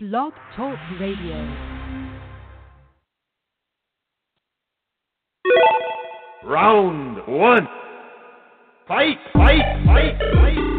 Blog Talk Radio. Round one. Fight, fight, fight, fight,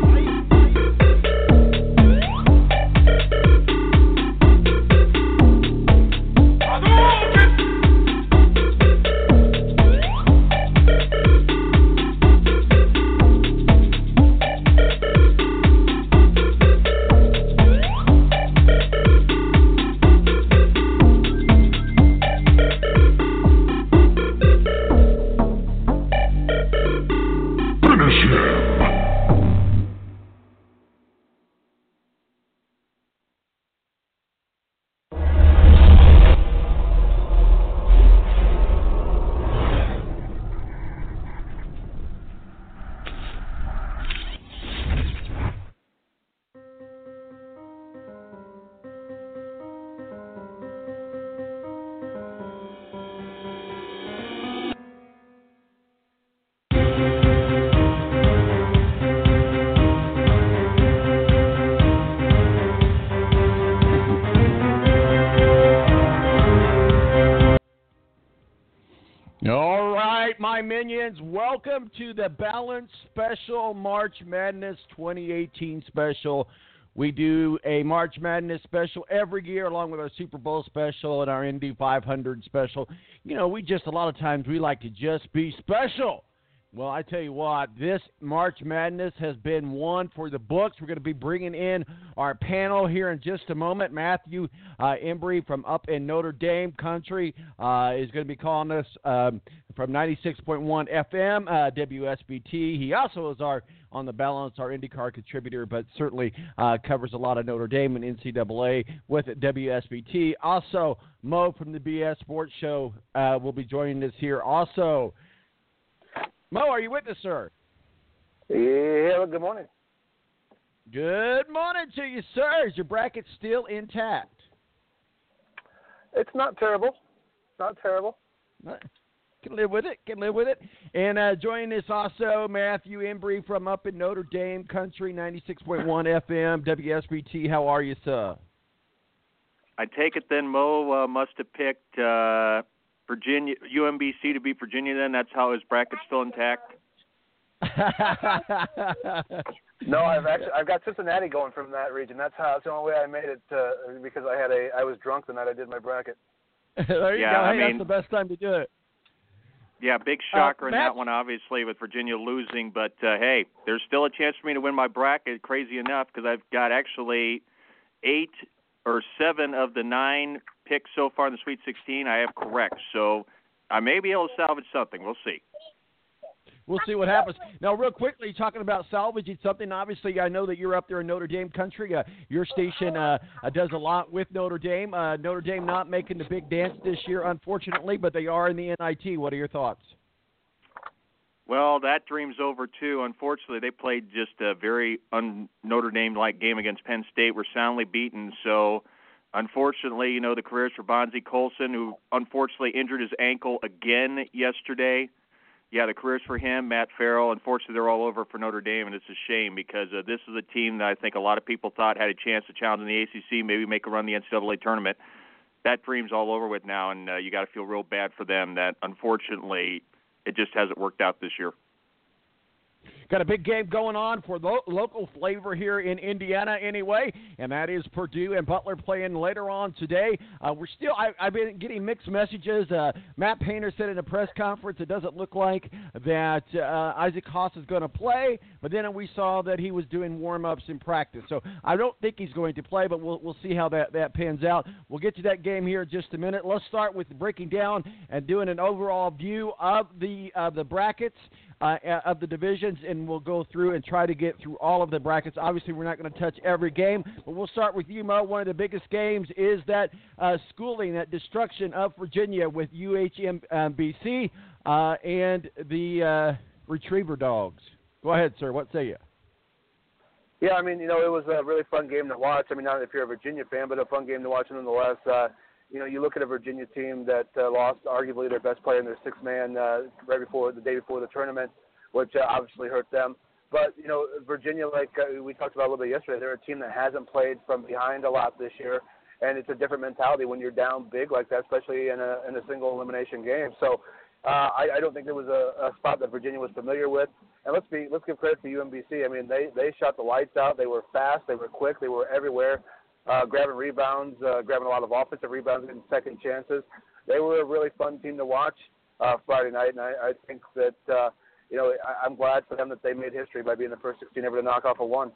my minions, welcome to the Balance Special March Madness 2018 special. We do a March Madness special every year, along with our Super Bowl special and our Indy 500 special. You know, we just a lot of times we like to just be special. Well, I tell you what, this March Madness has been one for the books. We're going to be bringing in our panel here in just a moment. Matthew uh, Embry from up in Notre Dame country uh, is going to be calling us um, from 96.1 FM uh, WSBT. He also is our on the balance, our IndyCar contributor, but certainly uh, covers a lot of Notre Dame and NCAA with WSBT. Also, Mo from the BS Sports Show uh, will be joining us here. Also, Mo, are you with us, sir? Yeah, good morning. Good morning to you, sir. Is your bracket still intact? It's not terrible. Not terrible. Can live with it. Can live with it. And uh, joining us also Matthew Embry from up in Notre Dame country, 96.1 FM, WSBT. How are you, sir? I take it then Mo uh, must have picked uh, Virginia UMBC to beat Virginia. Then that's how his bracket's still intact. No, I've actually I've got Cincinnati going from that region. That's how that's the only way I made it uh, because I had a I was drunk the night I did my bracket. there you Yeah, go. I Hey, mean- that's the best time to do it. Yeah, big shocker in that one, obviously, with Virginia losing. But uh, hey, there's still a chance for me to win my bracket. Crazy enough, because I've got actually eight or seven of the nine picks so far in the Sweet 16. I have correct, so I may be able to salvage something. We'll see. We'll see what happens. Now, real quickly, talking about salvaging something. Obviously, I know that you're up there in Notre Dame country. Uh, your station uh, uh, does a lot with Notre Dame. Uh, Notre Dame not making the big dance this year, unfortunately, but they are in the NIT. What are your thoughts? Well, that dream's over too. Unfortunately, they played just a very un- Notre Dame-like game against Penn State. Were soundly beaten. So, unfortunately, you know the careers for Bonzie Colson, who unfortunately injured his ankle again yesterday. Yeah, the careers for him, Matt Farrell. Unfortunately, they're all over for Notre Dame, and it's a shame because uh, this is a team that I think a lot of people thought had a chance to challenge in the ACC, maybe make a run the NCAA tournament. That dream's all over with now, and uh, you got to feel real bad for them that unfortunately it just hasn't worked out this year. Got a big game going on for lo- local flavor here in Indiana, anyway, and that is Purdue and Butler playing later on today. Uh, we're still, I, I've been getting mixed messages. Uh, Matt Painter said in a press conference it doesn't look like that uh, Isaac Haas is going to play, but then we saw that he was doing warm ups in practice. So I don't think he's going to play, but we'll we'll see how that that pans out. We'll get to that game here in just a minute. Let's start with breaking down and doing an overall view of the of the brackets uh, of the divisions, and we'll go through and try to get through all of the brackets. Obviously, we're not going to touch every game, but we'll start with you, Mo. One of the biggest games is that uh, schooling, that destruction of Virginia with UMBC uh, and the uh, Retriever Dogs. Go ahead, sir. What say you? Yeah, I mean, you know, it was a really fun game to watch. I mean, not if you're a Virginia fan, but a fun game to watch nonetheless. Uh, you know, you look at a Virginia team that uh, lost arguably their best player in their sixth man uh, right before the day before the tournament, which uh, obviously hurt them. But you know, Virginia, like uh, we talked about a little bit yesterday, they're a team that hasn't played from behind a lot this year, and it's a different mentality when you're down big like that, especially in a in a single elimination game. So uh, I, I don't think there was a, a spot that Virginia was familiar with. And let's be let's give credit to UMBC. I mean, they they shot the lights out. They were fast. They were quick. They were everywhere, uh, grabbing rebounds, uh, grabbing a lot of offensive rebounds, and second chances. They were a really fun team to watch uh, Friday night, and I, I think that uh, you know I, I'm glad for them that they made history by being the first 16 ever to knock off a one.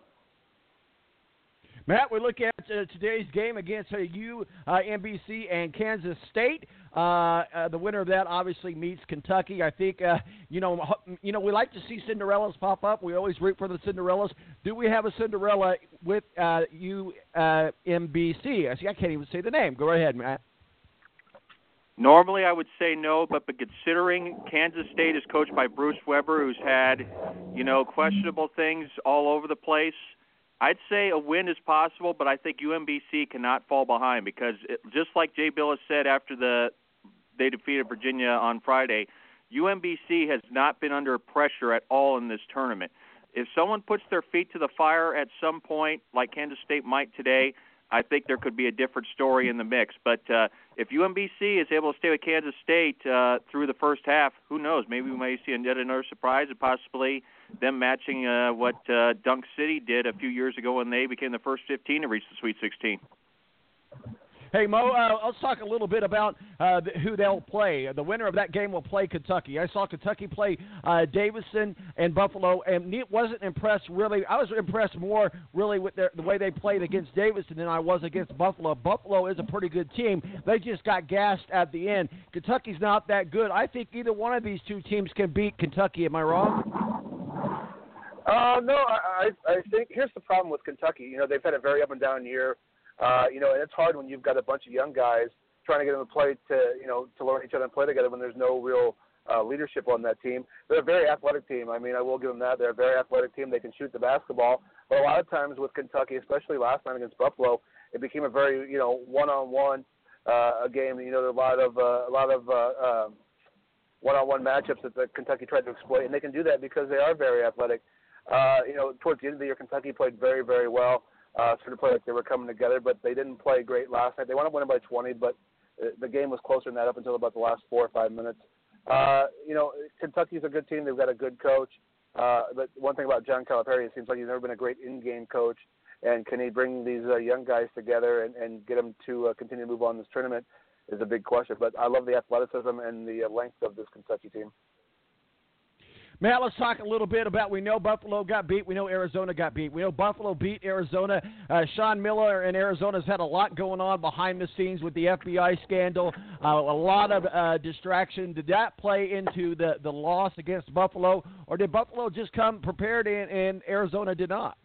Matt, we look at uh, today's game against uh, UMBC and Kansas State. Uh, uh, the winner of that obviously meets Kentucky. I think uh, you know you know we like to see Cinderellas pop up. We always root for the Cinderellas. Do we have a Cinderella with uh, UMBC? I see. I can't even say the name. Go ahead, Matt. Normally, I would say no, but but considering Kansas State is coached by Bruce Weber, who's had, you know, questionable things all over the place, I'd say a win is possible, but I think UMBC cannot fall behind because it, just like Jay Bilas said after the they defeated Virginia on Friday, UMBC has not been under pressure at all in this tournament. If someone puts their feet to the fire at some point, like Kansas State might today, I think there could be a different story in the mix. But uh, if UMBC is able to stay with Kansas State uh, through the first half, who knows? Maybe we may see yet another surprise and possibly them matching uh, what uh, Dunk City did a few years ago when they became the first 15 to reach the Sweet 16. Hey Mo, uh, let's talk a little bit about uh, who they'll play. The winner of that game will play Kentucky. I saw Kentucky play uh, Davidson and Buffalo, and wasn't impressed really. I was impressed more really with their, the way they played against Davidson than I was against Buffalo. Buffalo is a pretty good team. They just got gassed at the end. Kentucky's not that good. I think either one of these two teams can beat Kentucky. Am I wrong? Uh, no, I, I think here's the problem with Kentucky. You know, they've had a very up and down year. Uh, you know, and it's hard when you've got a bunch of young guys trying to get them to play to, you know, to learn each other and play together when there's no real uh, leadership on that team. They're a very athletic team. I mean, I will give them that. They're a very athletic team. They can shoot the basketball. But a lot of times with Kentucky, especially last night against Buffalo, it became a very, you know, one-on-one uh, a game. You know, there a lot of uh, a lot of uh, uh, one-on-one matchups that the Kentucky tried to exploit, and they can do that because they are very athletic. Uh, you know, towards the end of the year, Kentucky played very, very well uh, sort of play like they were coming together, but they didn't play great last night. They wound up winning by 20, but the game was closer than that up until about the last four or five minutes. Uh, you know, Kentucky's a good team. They've got a good coach. Uh, but one thing about John Calipari, it seems like he's never been a great in-game coach. And can he bring these uh, young guys together and, and get them to uh, continue to move on this tournament is a big question. But I love the athleticism and the uh, length of this Kentucky team. Matt, let's talk a little bit about. We know Buffalo got beat. We know Arizona got beat. We know Buffalo beat Arizona. Uh, Sean Miller in Arizona's had a lot going on behind the scenes with the FBI scandal. Uh, a lot of uh, distraction. Did that play into the the loss against Buffalo, or did Buffalo just come prepared and, and Arizona did not?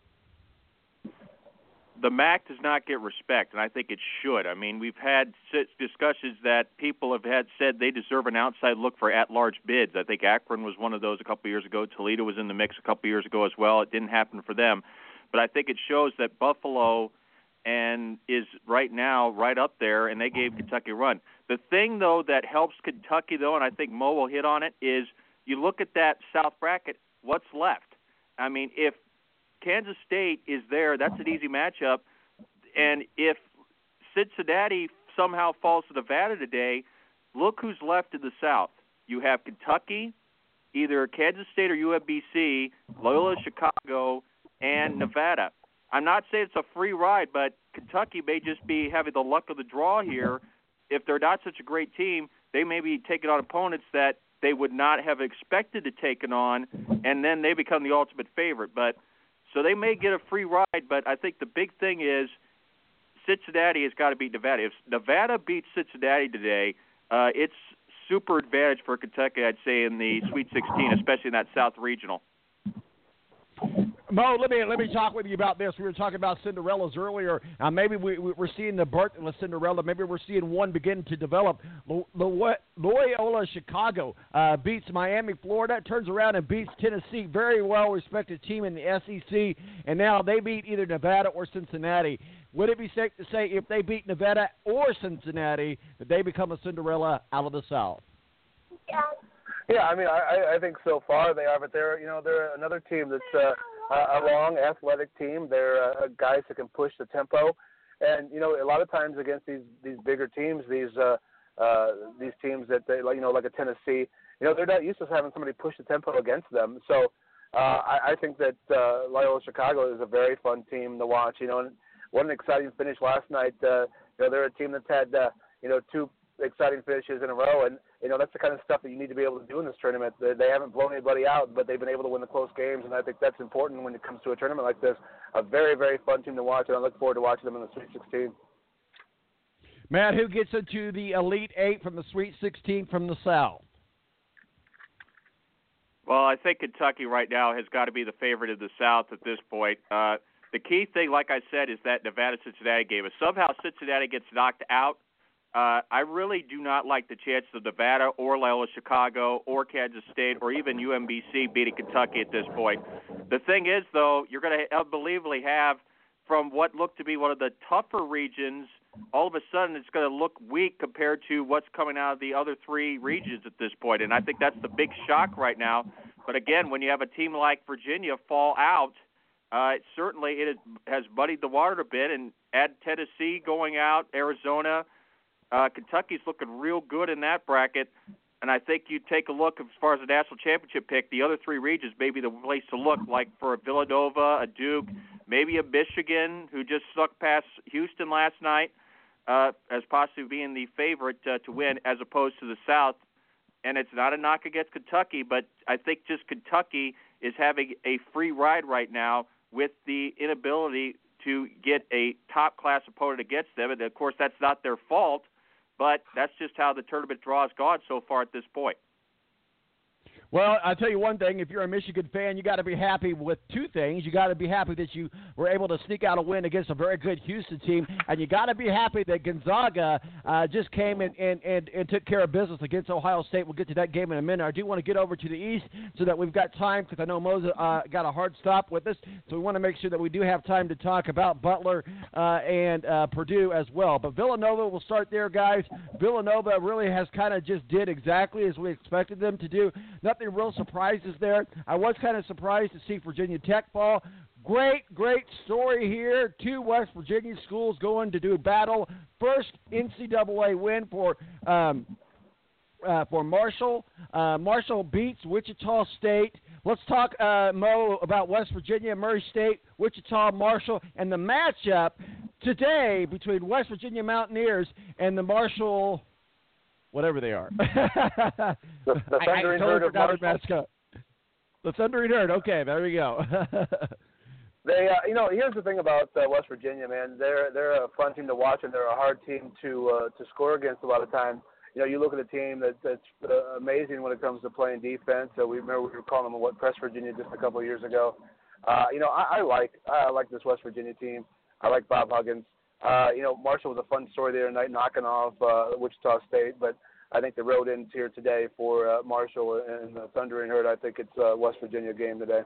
The MAC does not get respect, and I think it should. I mean, we've had discussions that people have had said they deserve an outside look for at-large bids. I think Akron was one of those a couple years ago. Toledo was in the mix a couple years ago as well. It didn't happen for them, but I think it shows that Buffalo and is right now right up there, and they gave Kentucky a run. The thing though that helps Kentucky though, and I think Mo will hit on it, is you look at that South bracket. What's left? I mean, if Kansas State is there. That's an easy matchup. And if Cincinnati somehow falls to Nevada today, look who's left in the South. You have Kentucky, either Kansas State or UMBC, Loyola Chicago, and Nevada. I'm not saying it's a free ride, but Kentucky may just be having the luck of the draw here. If they're not such a great team, they may be taking on opponents that they would not have expected to take it on, and then they become the ultimate favorite. But so they may get a free ride, but I think the big thing is Cincinnati has got to beat Nevada. If Nevada beats Cincinnati today, uh, it's super advantage for Kentucky, I'd say, in the Sweet 16, especially in that South Regional. Mo, let me let me talk with you about this. We were talking about Cinderellas earlier. Uh, maybe we, we're seeing the birth of a Cinderella. Maybe we're seeing one begin to develop. Loyola Chicago uh, beats Miami, Florida. Turns around and beats Tennessee, very well respected team in the SEC, and now they beat either Nevada or Cincinnati. Would it be safe to say if they beat Nevada or Cincinnati that they become a Cinderella out of the South? Yeah. Yeah, I mean, I, I think so far they are, but they're you know they're another team that's uh, a long, athletic team. They're uh, guys that can push the tempo, And you know, a lot of times against these these bigger teams, these uh, uh, these teams that they like, you know, like a Tennessee, you know, they're not used to having somebody push the tempo against them. So uh, I, I think that uh, Loyola Chicago is a very fun team to watch. You know, and what an exciting finish last night. Uh, you know, they're a team that's had uh, you know two exciting finishes in a row, and you know that's the kind of stuff that you need to be able to do in this tournament. They, they haven't blown anybody out, but they've been able to win the close games, and I think that's important when it comes to a tournament like this. A very very fun team to watch, and I look forward to watching them in the Sweet 16. Matt, who gets into the Elite Eight from the Sweet 16 from the South? Well, I think Kentucky right now has got to be the favorite of the South at this point. Uh, the key thing, like I said, is that Nevada Cincinnati game. If somehow Cincinnati gets knocked out, uh, I really do not like the chances of Nevada or Loyola Chicago or Kansas State or even UMBC beating Kentucky at this point. The thing is, though, you're going to unbelievably have from what looked to be one of the tougher regions. All of a sudden, it's going to look weak compared to what's coming out of the other three regions at this point. and I think that's the big shock right now. But again, when you have a team like Virginia fall out, uh, certainly it has muddied the water a bit, and add Tennessee going out, Arizona uh, Kentucky's looking real good in that bracket, and I think you take a look as far as the national championship pick. The other three regions may be the place to look, like for a Villanova, a Duke, maybe a Michigan, who just sucked past Houston last night, uh, as possibly being the favorite uh, to win, as opposed to the South. And it's not a knock against Kentucky, but I think just Kentucky is having a free ride right now with the inability to get a top class opponent against them. And of course, that's not their fault. But that's just how the tournament draw has gone so far at this point. Well, I'll tell you one thing. If you're a Michigan fan, you got to be happy with two things. You got to be happy that you were able to sneak out a win against a very good Houston team, and you got to be happy that Gonzaga uh, just came and, and, and, and took care of business against Ohio State. We'll get to that game in a minute. I do want to get over to the East so that we've got time because I know Moses uh, got a hard stop with us, so we want to make sure that we do have time to talk about Butler uh, and uh, Purdue as well. But Villanova, we'll start there, guys. Villanova really has kind of just did exactly as we expected them to do. Nothing nothing real surprises there. I was kind of surprised to see Virginia Tech fall. Great, great story here. Two West Virginia schools going to do battle. First NCAA win for um, uh, for Marshall. Uh, Marshall beats Wichita State. Let's talk, uh, Mo, about West Virginia, Murray State, Wichita, Marshall, and the matchup today between West Virginia Mountaineers and the Marshall whatever they are. the, the Thundering I, I Herd of mascot. The Thundering Herd. Okay, there we go. they, uh, you know, here's the thing about uh, West Virginia, man. They're they're a fun team to watch, and they're a hard team to uh, to score against a lot of times. You know, you look at a team that, that's uh, amazing when it comes to playing defense. So we remember we were calling them what West Virginia just a couple of years ago. Uh, you know, I, I like I like this West Virginia team. I like Bob Huggins. Uh, you know, Marshall was a fun story there tonight, knocking off uh, Wichita State. But I think the road ends here today for uh, Marshall and the Thundering Herd. I think it's a West Virginia game today.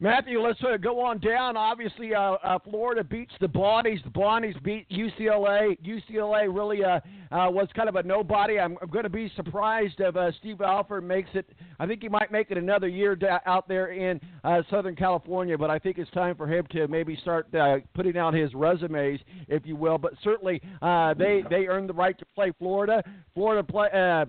Matthew, let's uh, go on down. Obviously, uh, uh, Florida beats the Bonnies. The Bonnies beat UCLA. UCLA really uh, uh, was kind of a nobody. I'm, I'm going to be surprised if uh, Steve Alford makes it. I think he might make it another year da- out there in uh, Southern California, but I think it's time for him to maybe start uh, putting out his resumes, if you will. But certainly, uh, they they earned the right to play Florida. Florida play. Uh,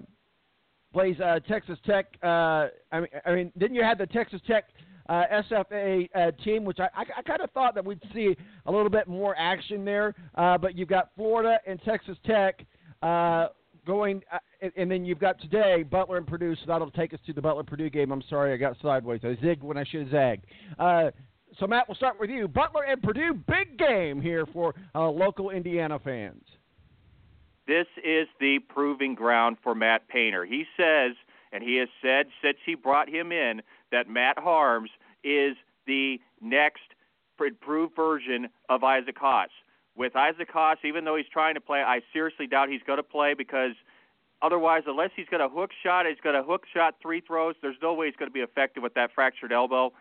Plays uh, Texas Tech. Uh, I mean, I mean, then you had the Texas Tech uh, SFA uh, team, which I, I, I kind of thought that we'd see a little bit more action there. Uh, but you've got Florida and Texas Tech uh, going, uh, and, and then you've got today Butler and Purdue. So that'll take us to the Butler Purdue game. I'm sorry, I got sideways. I zigged when I should have zagged. Uh, so Matt, we'll start with you. Butler and Purdue, big game here for local Indiana fans. This is the proving ground for Matt Painter. He says, and he has said since he brought him in, that Matt Haarms is the next improved version of Isaac Haas. With Isaac Haas, even though he's trying to play, I seriously doubt he's going to play because otherwise, unless he's got a hook shot, he's got a hook shot three throws, there's no way he's going to be effective with that fractured elbow.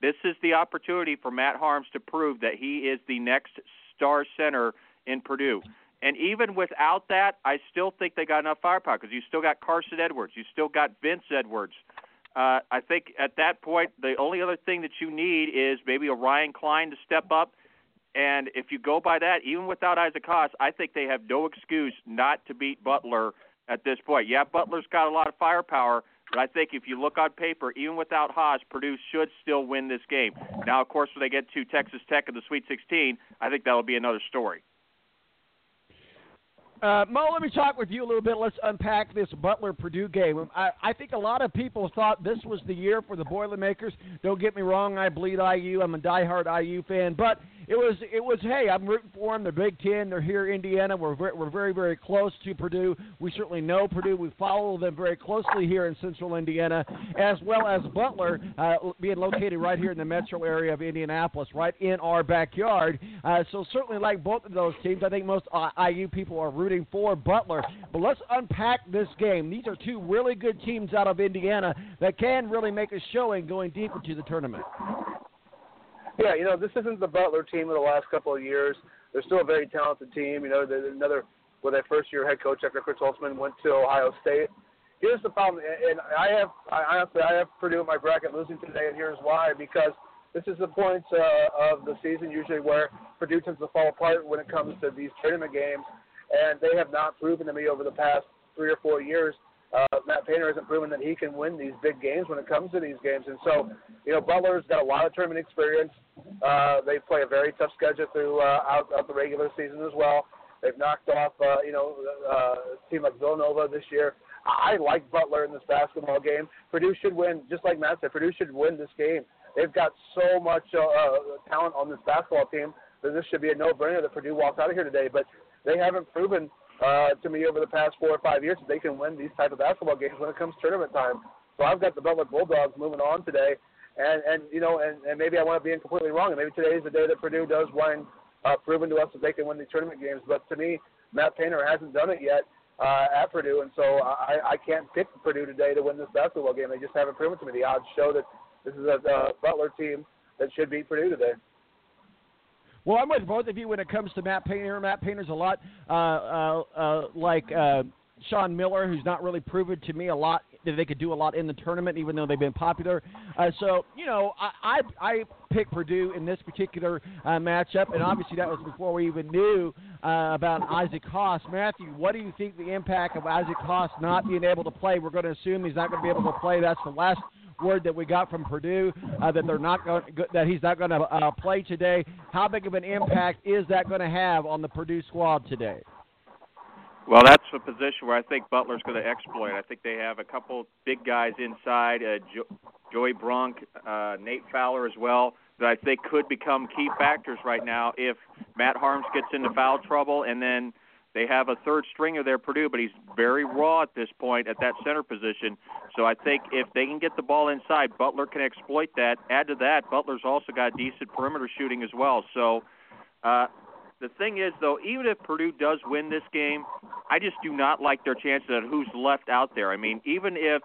This is the opportunity for Matt Haarms to prove that he is the next star center in Purdue. And even without that, I still think they got enough firepower because you still got Carson Edwards, you still got Vince Edwards, uh, I think at that point, the only other thing that you need is maybe a Ryan Cline to step up. And if you go by that, even without Isaac Haas, I think they have no excuse not to beat Butler at this point. Yeah, Butler's got a lot of firepower, but I think if you look on paper, even without Haas, Purdue should still win this game. Now, of course, when they get to Texas Tech in the Sweet 16, I think that'll be another story. Uh, Mo, let me talk with you a little bit. Let's unpack this Butler Purdue game. I, I think a lot of people thought this was the year for the Boilermakers. Don't get me wrong, I bleed IU. I'm a diehard IU fan, but it was it was hey, I'm rooting for them. They're Big Ten. They're here in Indiana. We're very, we're very very close to Purdue. We certainly know Purdue. We follow them very closely here in Central Indiana, as well as Butler uh, being located right here in the metro area of Indianapolis, right in our backyard. Uh, so certainly like both of those teams. I think most uh, IU people are rooting for Butler. But let's unpack this game. These are two really good teams out of Indiana that can really make a showing going deeper to the tournament. Yeah, you know, this isn't the Butler team of the last couple of years. They're still a very talented team. You know, they're another with their first year head coach after Chris Holtmann went to Ohio State. Here's the problem, and I have, I honestly, I have Purdue in my bracket losing today, and here's why. Because this is the point uh, of the season usually where Purdue tends to fall apart when it comes to these tournament games, and they have not proven to me over the past three or four years uh, Matt Painter hasn't proven that he can win these big games when it comes to these games. And so, you know, Butler's got a lot of tournament experience. Uh, they play a very tough schedule throughout uh, out the regular season as well. They've knocked off, uh, you know, uh, team like Villanova this year. I like Butler in this basketball game. Purdue should win, just like Matt said. Purdue should win this game. They've got so much uh, uh, talent on this basketball team that this should be a no-brainer that Purdue walks out of here today. But they haven't proven uh, to me over the past four or five years that they can win these type of basketball games when it comes tournament time. So I've got the Butler Bulldogs moving on today, and and you know, and, and maybe I want to be completely wrong, and maybe today is the day that Purdue does win, uh, proven to us that they can win these tournament games. But to me, Matt Painter hasn't done it yet uh, at Purdue, and so I, I can't pick Purdue today to win this basketball game. They just haven't proven to me. The odds show that this is a uh, Butler team that should beat Purdue today. Well, I'm with both of you when it comes to Matt Painter. Matt Painter's a lot uh, uh, uh, like uh, Sean Miller, who's not really proven to me a lot that they could do a lot in the tournament, even though they've been popular. Uh, so, you know, I I, I picked Purdue in this particular uh, matchup, and obviously that was before we even knew uh, about Isaac Haas. Matthew, what do you think the impact of Isaac Haas not being able to play? We're going to assume he's not going to be able to play. That's the last word that we got from Purdue uh, that they're not going that he's not going to uh, play today. How big of an impact is that going to have on the Purdue squad today? Well, that's a position where I think Butler's going to exploit. I think they have a couple big guys inside, uh, jo- Joey Brunk, uh, Nate Fowler as well, that I think could become key factors right now if Matt Haarms gets into foul trouble and then they have a third stringer there, Purdue, but he's very raw at this point at that center position. So I think if they can get the ball inside, Butler can exploit that. Add to that, Butler's also got decent perimeter shooting as well. So uh, the thing is, though, even if Purdue does win this game, I just do not like their chances at who's left out there. I mean, even if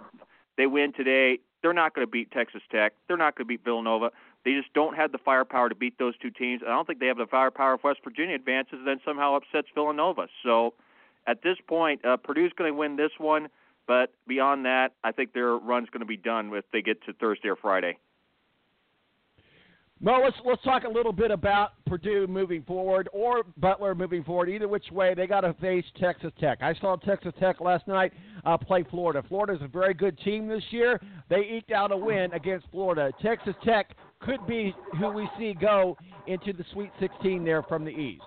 they win today, they're not going to beat Texas Tech. They're not going to beat Villanova. They just don't have the firepower to beat those two teams. I don't think they have the firepower if West Virginia advances and then somehow upsets Villanova. So at this point, uh, Purdue's going to win this one, but beyond that, I think their run's going to be done if they get to Thursday or Friday. Well, let's let's talk a little bit about Purdue moving forward or Butler moving forward. Either which way, they got to face Texas Tech. I saw Texas Tech last night uh, play Florida. Florida's a very good team this year. They eked out a win against Florida. Texas Tech could be who we see go into the Sweet 16 there from the East.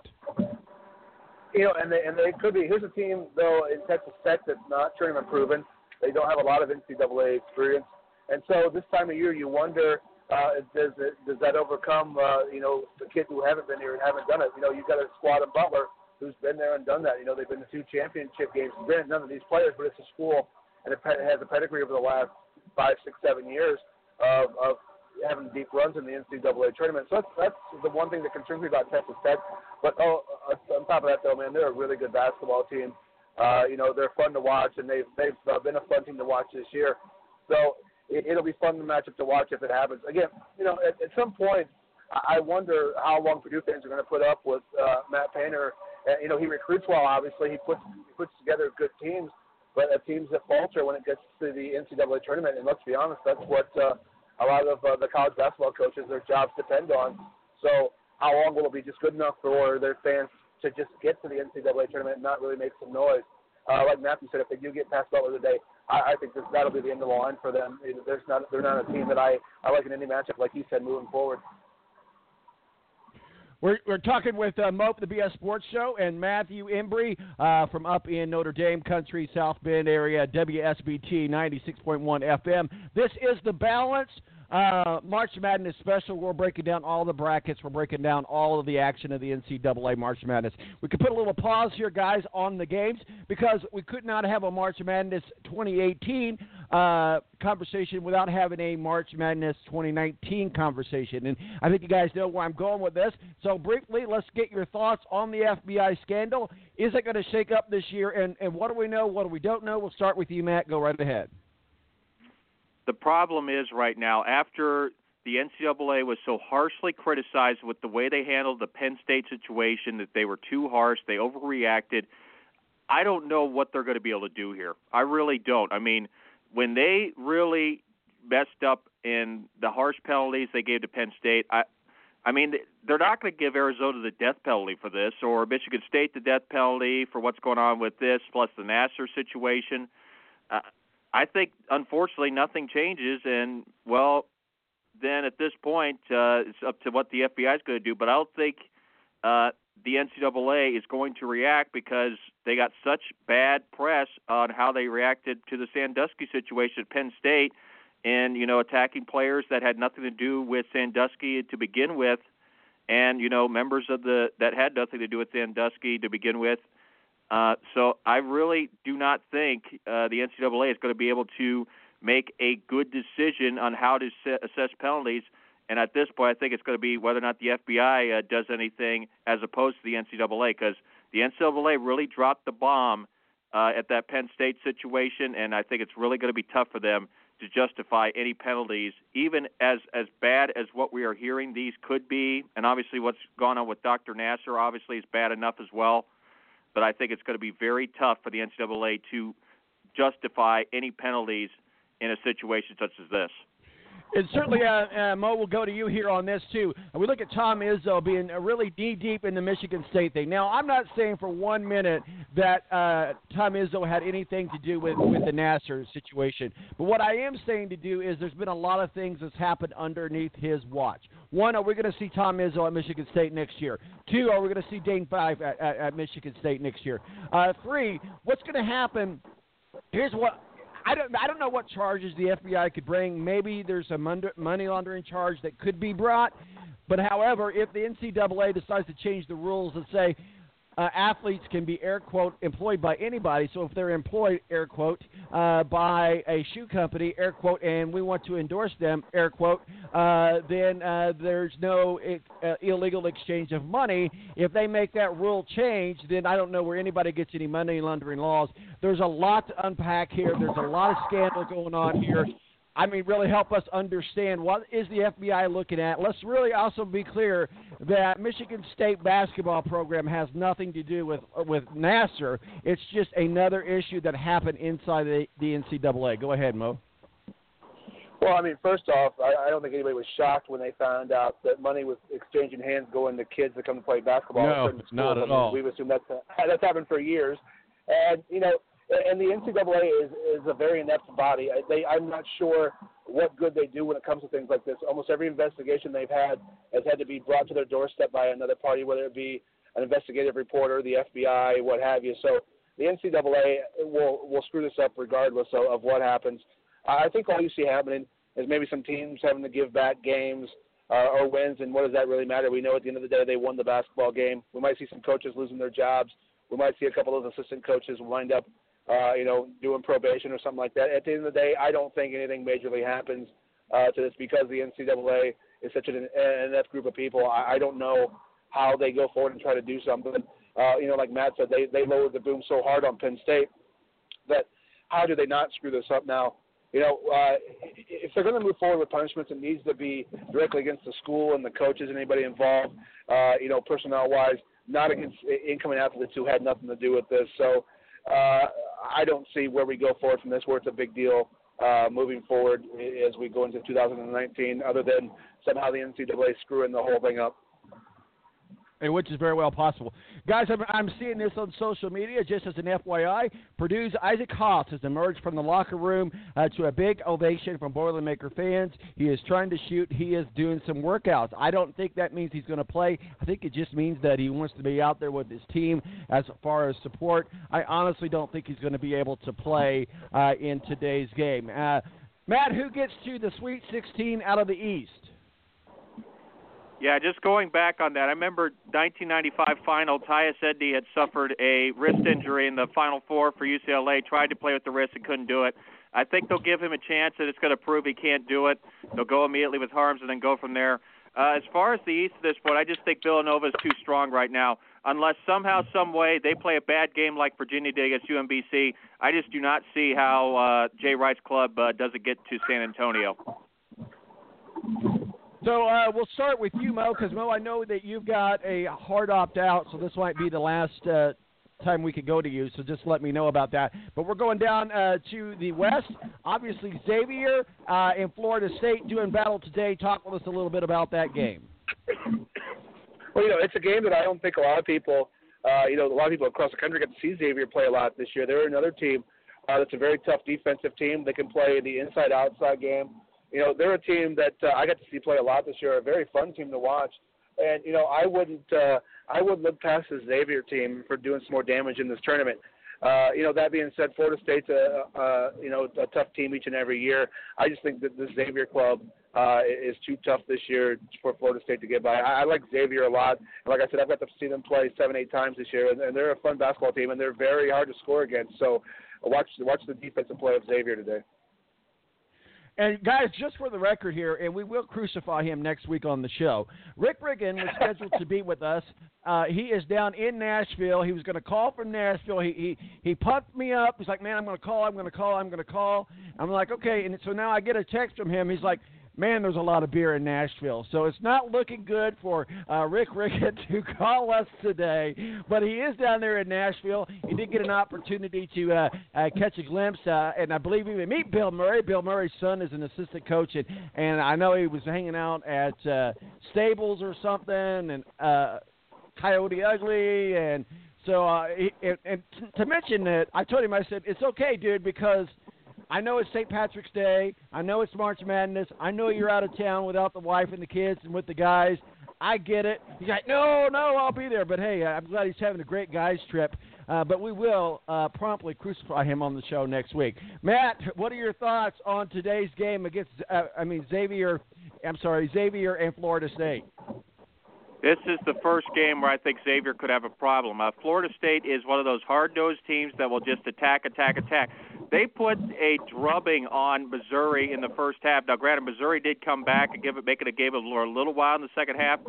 You know, and they and they could be. Here's a team though in Texas Tech that's not tournament proven. They don't have a lot of NCAA experience, and so this time of year you wonder uh, does it, does that overcome uh, you know the kids who haven't been here and haven't done it? You know, you've got a squad in Butler who's been there and done that. You know, they've been to two championship games. Granted, none of these players, but it's a school and it has a pedigree over the last five, six, seven years of, of having deep runs in the NCAA tournament. So that's that's the one thing that concerns me about Texas Tech. But oh, uh, on top of that, though, man, they're a really good basketball team. Uh, you know, they're fun to watch, and they've they've uh, been a fun team to watch this year. So it, it'll be fun to matchup to watch if it happens. Again, you know, at, at some point, I wonder how long Purdue fans are going to put up with uh, Matt Painter. Uh, you know, he recruits well. Obviously, he puts he puts together good teams, but uh, teams that falter when it gets to the NCAA tournament. And let's be honest, that's what uh, a lot of uh, the college basketball coaches their jobs depend on. So how long will it be just good enough for their fans to just get to the NCAA tournament and not really make some noise? Uh, like Matthew said, if they do get past Butler today, I, I think this, that'll be the end of the line for them. There's not, they're not a team that I, I like in any matchup, like you said, moving forward. We're, we're talking with uh, Mope, the BS Sports Show, and Matthew Embry uh, from up in Notre Dame country, South Bend area, WSBT 96.1 FM. This is The Balance. Uh, March Madness special. We're breaking down all the brackets. We're breaking down all of the action of the NCAA March Madness. We could put a little pause here, guys, on the games because we could not have a March Madness 2018 uh, conversation without having a March Madness 2019 conversation. And I think you guys know where I'm going with this. So, briefly, let's get your thoughts on the FBI scandal. Is it going to shake up this year? And, and what do we know? What do we don't know? We'll start with you, Matt. Go right ahead the problem is right now after the NCAA was so harshly criticized with the way they handled the Penn State situation that they were too harsh, they overreacted. I don't know what they're going to be able to do here. I really don't. I mean, when they really messed up in the harsh penalties they gave to Penn State, I I mean, they're not going to give Arizona the death penalty for this, or Michigan State the death penalty for what's going on with this, plus the Nassar situation. Uh, I think unfortunately nothing changes, and well, then at this point uh, it's up to what the FBI is going to do. But I don't think uh, the NCAA is going to react because they got such bad press on how they reacted to the Sandusky situation at Penn State, and you know attacking players that had nothing to do with Sandusky to begin with, and you know members of the that had nothing to do with Sandusky to begin with uh, so I really do not think uh, the NCAA is going to be able to make a good decision on how to assess penalties. And at this point, I think it's going to be whether or not the FBI uh, does anything as opposed to the NCAA, because the NCAA really dropped the bomb uh, at that Penn State situation, and I think it's really going to be tough for them to justify any penalties, even as as bad as what we are hearing these could be. And obviously, what's gone on with Dr. Nassar obviously is bad enough as well but I think it's going to be very tough for the NCAA to justify any penalties in a situation such as this. And certainly, uh, uh, Mo, will go to you here on this too. We look at Tom Izzo being really knee deep in the Michigan State thing. Now, I'm not saying for one minute that uh, Tom Izzo had anything to do with with the Nassar situation, but what I am saying to do is there's been a lot of things that's happened underneath his watch. One, are we going to see Tom Izzo at Michigan State next year? Two, are we going to see Dane Fife at, at, at Michigan State next year? Uh, three, what's going to happen? Here's what I don't I don't know what charges the FBI could bring. Maybe there's a money laundering charge that could be brought. But however, if the NCAA decides to change the rules and say uh, athletes can be air quote employed by anybody. So if they're employed air quote uh, by a shoe company air quote, and we want to endorse them air quote, uh, then uh, there's no uh, illegal exchange of money. If they make that rule change, then I don't know where anybody gets any money laundering laws. There's a lot to unpack here. There's a lot of scandal going on here. I mean, really help us understand what is the FBI looking at. Let's really also be clear that Michigan State basketball program has nothing to do with with Nassar. It's just another issue that happened inside the, the NCAA. Go ahead, Mo. Well, I mean, first off, I, I don't think anybody was shocked when they found out that money was exchanging hands going to kids that come to play basketball. No, not at all. We've assumed that's that's happened for years, and you know, and the NCAA is is a very inept body. They, I'm not sure what good they do when it comes to things like this. Almost every investigation they've had has had to be brought to their doorstep by another party, whether it be an investigative reporter, the FBI, what have you. So the NCAA will will screw this up regardless of, of what happens. I think all you see happening is maybe some teams having to give back games uh, or wins, and what does that really matter? We know at the end of the day they won the basketball game. We might see some coaches losing their jobs. We might see a couple of assistant coaches wind up uh, you know, doing probation or something like that. At the end of the day, I don't think anything majorly happens uh, to this because the NCAA is such an, an group of people. I, I don't know how they go forward and try to do something. Uh, you know, like Matt said, they they lowered the boom so hard on Penn State that how do they not screw this up now? You know, uh, if they're going to move forward with punishments, it needs to be directly against the school and the coaches and anybody involved. Uh, you know, personnel wise, not against incoming athletes who had nothing to do with this. So uh, I don't see where we go forward from this, where it's a big deal uh, moving forward as we go into 2019, other than somehow the NCAA screwing the whole thing up. And which is very well possible. Guys, I'm, I'm seeing this on social media just as an FYI. Purdue's Isaac Haas has emerged from the locker room uh, to a big ovation from Boilermaker fans. He is trying to shoot. He is doing some workouts. I don't think that means he's going to play. I think it just means that he wants to be out there with his team as far as support. I honestly don't think he's going to be able to play uh, in today's game. Uh, Matt, who gets to the Sweet 16 out of the East? Yeah, just going back on that, I remember 1995 final. Tyus Edney had suffered a wrist injury in the Final Four for UCLA. Tried to play with the wrist and couldn't do it. I think they'll give him a chance, and it's going to prove he can't do it. They'll go immediately with Haarms and then go from there. Uh, as far as the East at this point, I just think Villanova is too strong right now. Unless somehow, some way, they play a bad game like Virginia did against UMBC, I just do not see how uh, Jay Wright's club uh, doesn't get to San Antonio. So uh, we'll start with you, Mo, because Mo, I know that you've got a hard opt out, so this might be the last uh, time we could go to you. So just let me know about that. But we're going down uh, to the west. Obviously, Xavier uh, and Florida State doing battle today. Talk with us a little bit about that game. Well, you know, it's a game that I don't think a lot of people, uh, you know, a lot of people across the country get to see Xavier play a lot this year. They're another team uh, that's a very tough defensive team. They can play the inside-outside game you know, they're a team that uh, I got to see play a lot this year. A very fun team to watch. And you know, I wouldn't, uh, I would look past the Xavier team for doing some more damage in this tournament. Uh, you know, that being said, Florida State's a, a you know a tough team each and every year. I just think that the Xavier club uh, is too tough this year for Florida State to get by. I, I like Xavier a lot. Like I said, I've got to see them play seven, eight times this year, and, and they're a fun basketball team, and they're very hard to score against. So watch watch the defensive play of Xavier today. And guys, just for the record here, and we will crucify him next week on the show. Rick Riggin was scheduled to be with us. Uh, he is down in Nashville. He was going to call from Nashville. He he he pumped me up. He's like, "Man, I'm going to call. I'm going to call. I'm going to call." I'm like, "Okay." And so now I get a text from him. He's like, man, there's a lot of beer in Nashville. So it's not looking good for uh, Rick Riggin to call us today. But he is down there in Nashville. He did get an opportunity to uh, uh, catch a glimpse, uh, and I believe even meet Bill Murray. Bill Murray's son is an assistant coach, and, and I know he was hanging out at uh, Stables or something, and uh, Coyote Ugly, and so uh, and, and to mention that, I told him I said it's okay, dude, because – I know it's St. Patrick's Day. I know it's March Madness. I know you're out of town without the wife and the kids and with the guys. I get it. He's like, no, no, I'll be there. But hey, I'm glad he's having a great guys trip. Uh, but we will uh, promptly crucify him on the show next week. Matt, what are your thoughts on today's game against? Uh, I mean Xavier. I'm sorry, Xavier and Florida State. This is the first game where I think Xavier could have a problem. Uh, Florida State is one of those hard-nosed teams that will just attack, attack, attack. They put a drubbing on Missouri in the first half. Now, granted, Missouri did come back and give it, make it a game of a little while in the second half,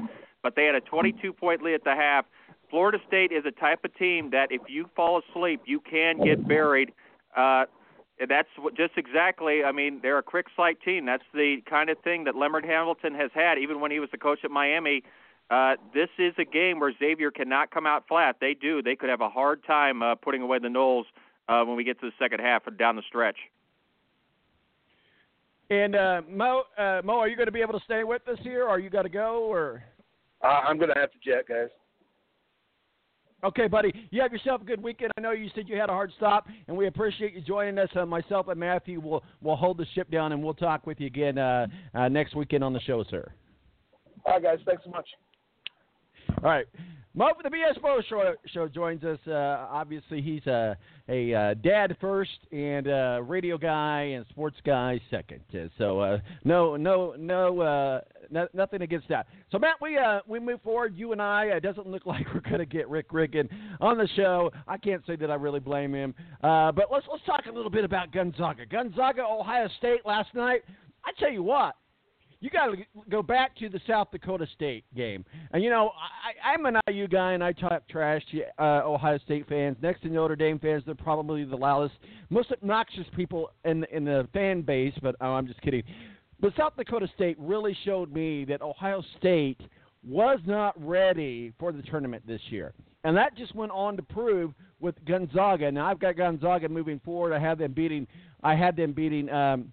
but they had a 22-point lead at the half. Florida State is a type of team that if you fall asleep, you can get buried. Uh, that's just exactly. I mean, they're a quick slight team. That's the kind of thing that Leonard Hamilton has had, even when he was the coach at Miami. Uh, this is a game where Xavier cannot come out flat. They do. They could have a hard time uh, putting away the Noles uh, when we get to the second half and down the stretch. And uh, Mo, uh, Mo, are you going to be able to stay with us here, or you got to go, or? Uh, I'm going to have to jet, guys. Okay, buddy. You have yourself a good weekend. I know you said you had a hard stop, and we appreciate you joining us. Uh, myself and Matthew will will hold the ship down, and we'll talk with you again uh, uh, next weekend on the show, sir. All right, guys. Thanks so much. All right. Mo for the BS Bo show, show joins us. Uh, obviously, he's a, a uh, dad first and a radio guy and sports guy second. Uh, so uh, no, no, no, uh, no, nothing against that. So Matt, we uh, we move forward. You and I. It doesn't look like we're going to get Rick Riggin on the show. I can't say that I really blame him. but let's let's talk a little bit about Gonzaga. Gonzaga, Ohio State last night. I tell you what, you got to go back to the South Dakota State game. And you know, I, I'm an IU guy, and I talk trash to uh, Ohio State fans. Next to Notre Dame fans, they're probably the loudest, most obnoxious people in in the fan base. But oh, I'm just kidding. But South Dakota State really showed me that Ohio State was not ready for the tournament this year. And that just went on to prove with Gonzaga. Now I've got Gonzaga moving forward. I have them beating. I had them beating. Um,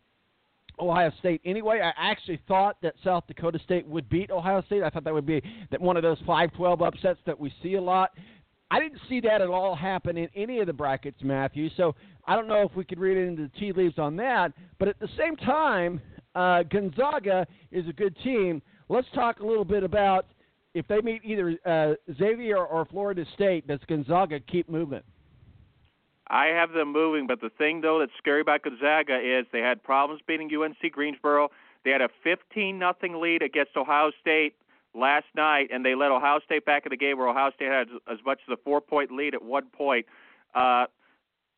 Ohio State anyway. I actually thought that South Dakota State would beat Ohio State. I thought that would be that one of those 5-12 upsets that we see a lot. I didn't see that at all happen in any of the brackets, Matthew. So I don't know if we could read into the tea leaves on that. But at the same time, uh, Gonzaga is a good team. Let's talk a little bit about if they meet either uh, Xavier or Florida State. Does Gonzaga keep moving? I have them moving, but the thing though that's scary about Gonzaga is they had problems beating UNC Greensboro. They had a 15 nothing lead against Ohio State last night, and they let Ohio State back in the game where Ohio State had as much as a four point lead at one point. Uh,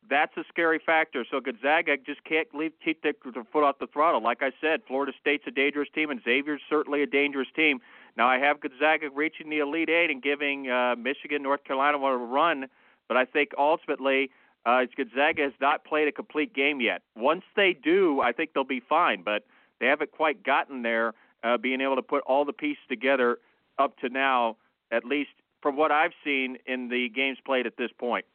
that's a scary factor. So Gonzaga just can't leave, keep their, foot off the throttle. Like I said, Florida State's a dangerous team, and Xavier's certainly a dangerous team. Now I have Gonzaga reaching the Elite Eight and giving uh, Michigan, North Carolina a run, but I think ultimately uh, Gonzaga has not played a complete game yet. Once they do, I think they'll be fine, but they haven't quite gotten there, uh, being able to put all the pieces together up to now, at least from what I've seen in the games played at this point.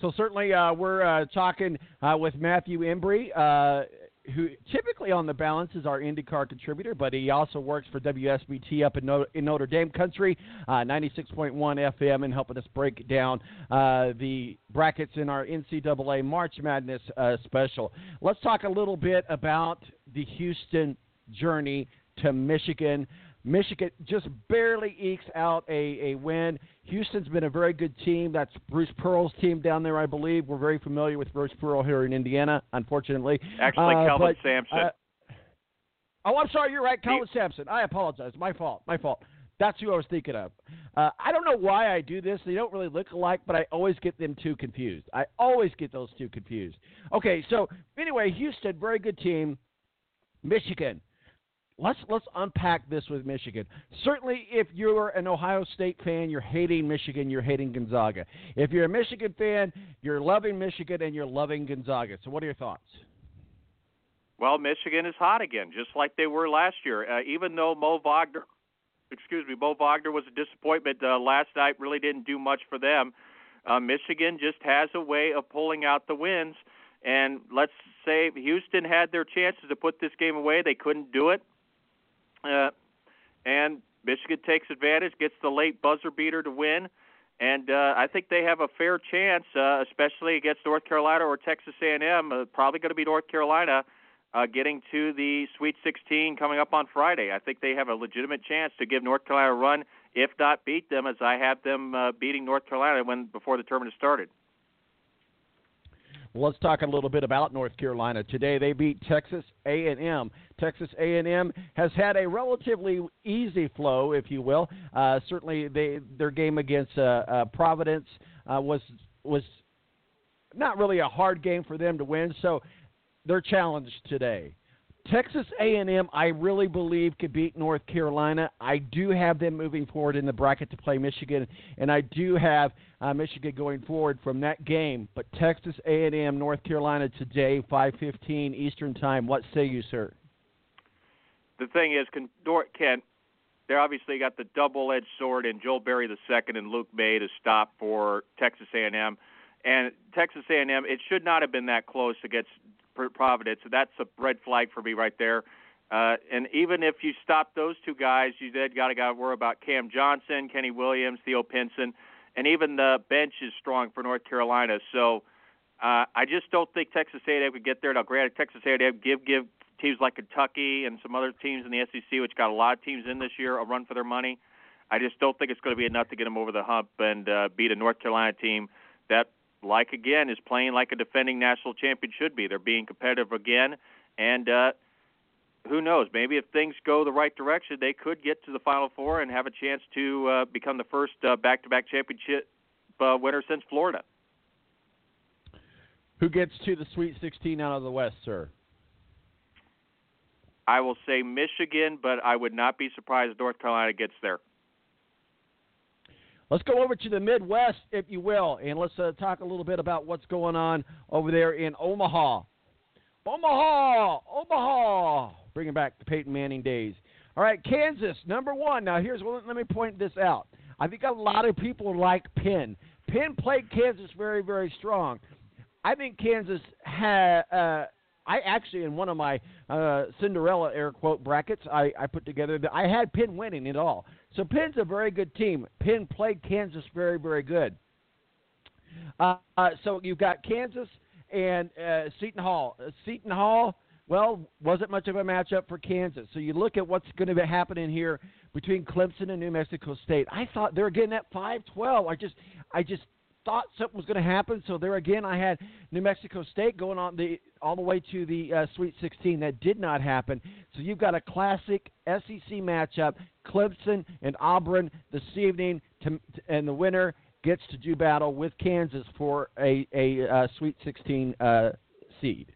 So certainly, uh, we're uh, talking uh, with Matthew Embury, uh, who typically on the balance is our IndyCar contributor, but he also works for WSBT up in, in Notre Dame country, uh, 96.1 FM, and helping us break down uh, the brackets in our NCAA March Madness special. Let's talk a little bit about the Houston journey to Michigan. Michigan just barely ekes out a, a win. Houston's been a very good team. That's Bruce Pearl's team down there, I believe. We're very familiar with Bruce Pearl here in Indiana, unfortunately. Actually, uh, Kelvin but, Sampson. Uh, oh, I'm sorry. You're right. Kelvin Sampson. I apologize. My fault. My fault. That's who I was thinking of. Uh, I don't know why I do this. They don't really look alike, but I always get them two confused. I always get those two confused. Okay, so anyway, Houston, very good team. Michigan, let's let's unpack this with Michigan. Certainly, if you're an Ohio State fan, you're hating Michigan, you're hating Gonzaga. If you're a Michigan fan, you're loving Michigan and you're loving Gonzaga. So, what are your thoughts? Well, Michigan is hot again, just like they were last year. Uh, even though Mo Wagner, excuse me, Mo Wagner was a disappointment uh, last night, really didn't do much for them. Uh, Michigan just has a way of pulling out the wins. And let's say Houston had their chances to put this game away, they couldn't do it. Uh, and Michigan takes advantage, gets the late buzzer beater to win, and uh, I think they have a fair chance, uh, especially against North Carolina or Texas A&M. Uh, probably going to be North Carolina uh, getting to the Sweet 16 coming up on Friday. I think they have a legitimate chance to give North Carolina a run, if not beat them, as I have them uh, beating North Carolina when before the tournament started. Let's talk a little bit about North Carolina. Today they beat Texas A&M. Texas A&M has had a relatively easy flow, if you will. Uh, certainly, they, their game against uh, uh, Providence uh, was was not really a hard game for them to win. So they're challenged today. Texas A&M, I really believe could beat North Carolina. I do have them moving forward in the bracket to play Michigan, and I do have uh, Michigan going forward from that game. But Texas A&M, North Carolina today, 5:15 Eastern Time. What say you, sir? The thing is, can Kent, they obviously got the double-edged sword in Joel Berry II and Luke Maye to stop for Texas A&M, and Texas A&M. It should not have been that close against Providence. So that's a red flag for me right there. Uh, and even if you stop those two guys, you then got to worry about Cam Johnson, Kenny Williams, Theo Pinson, and even the bench is strong for North Carolina. So uh, I just don't think Texas A&M could get there. Now, granted, Texas A&M give give teams like Kentucky and some other teams in the SEC, which got a lot of teams in this year, a run for their money. I just don't think it's going to be enough to get them over the hump and uh, beat a North Carolina team that like again, is playing like a defending national champion should be. They're being competitive again, and uh, who knows? Maybe if things go the right direction, they could get to the Final Four and have a chance to uh, become the first uh, back-to-back championship uh, winner since Florida. Who gets to the Sweet 16 out of the West, sir? I will say Michigan, but I would not be surprised if North Carolina gets there. Let's go over to the Midwest, if you will, and let's uh, talk a little bit about what's going on over there in Omaha. Omaha, Omaha, bringing back the Peyton Manning days. All right, Kansas, number one. Now, here's let me point this out. I think a lot of people like Penn. Penn played Kansas very, very strong. I think Kansas ha, uh, I actually in one of my uh, Cinderella air quote brackets, I, I put together that I had Penn winning it all. So Penn's a very good team. Penn played Kansas very very good. Uh, uh, so you've got Kansas and uh, Seton Hall. Uh, Seton Hall, well, wasn't much of a matchup for Kansas. So you look at what's going to be happening here between Clemson and New Mexico State. I thought they were getting at 5-12. I just, I just thought something was going to happen. So there again, I had New Mexico State going on the all the way to the uh, Sweet 16. That did not happen. So you've got a classic SEC matchup: Clemson and Auburn this evening, to, and the winner gets to do battle with Kansas for a a uh, Sweet 16 uh, seed.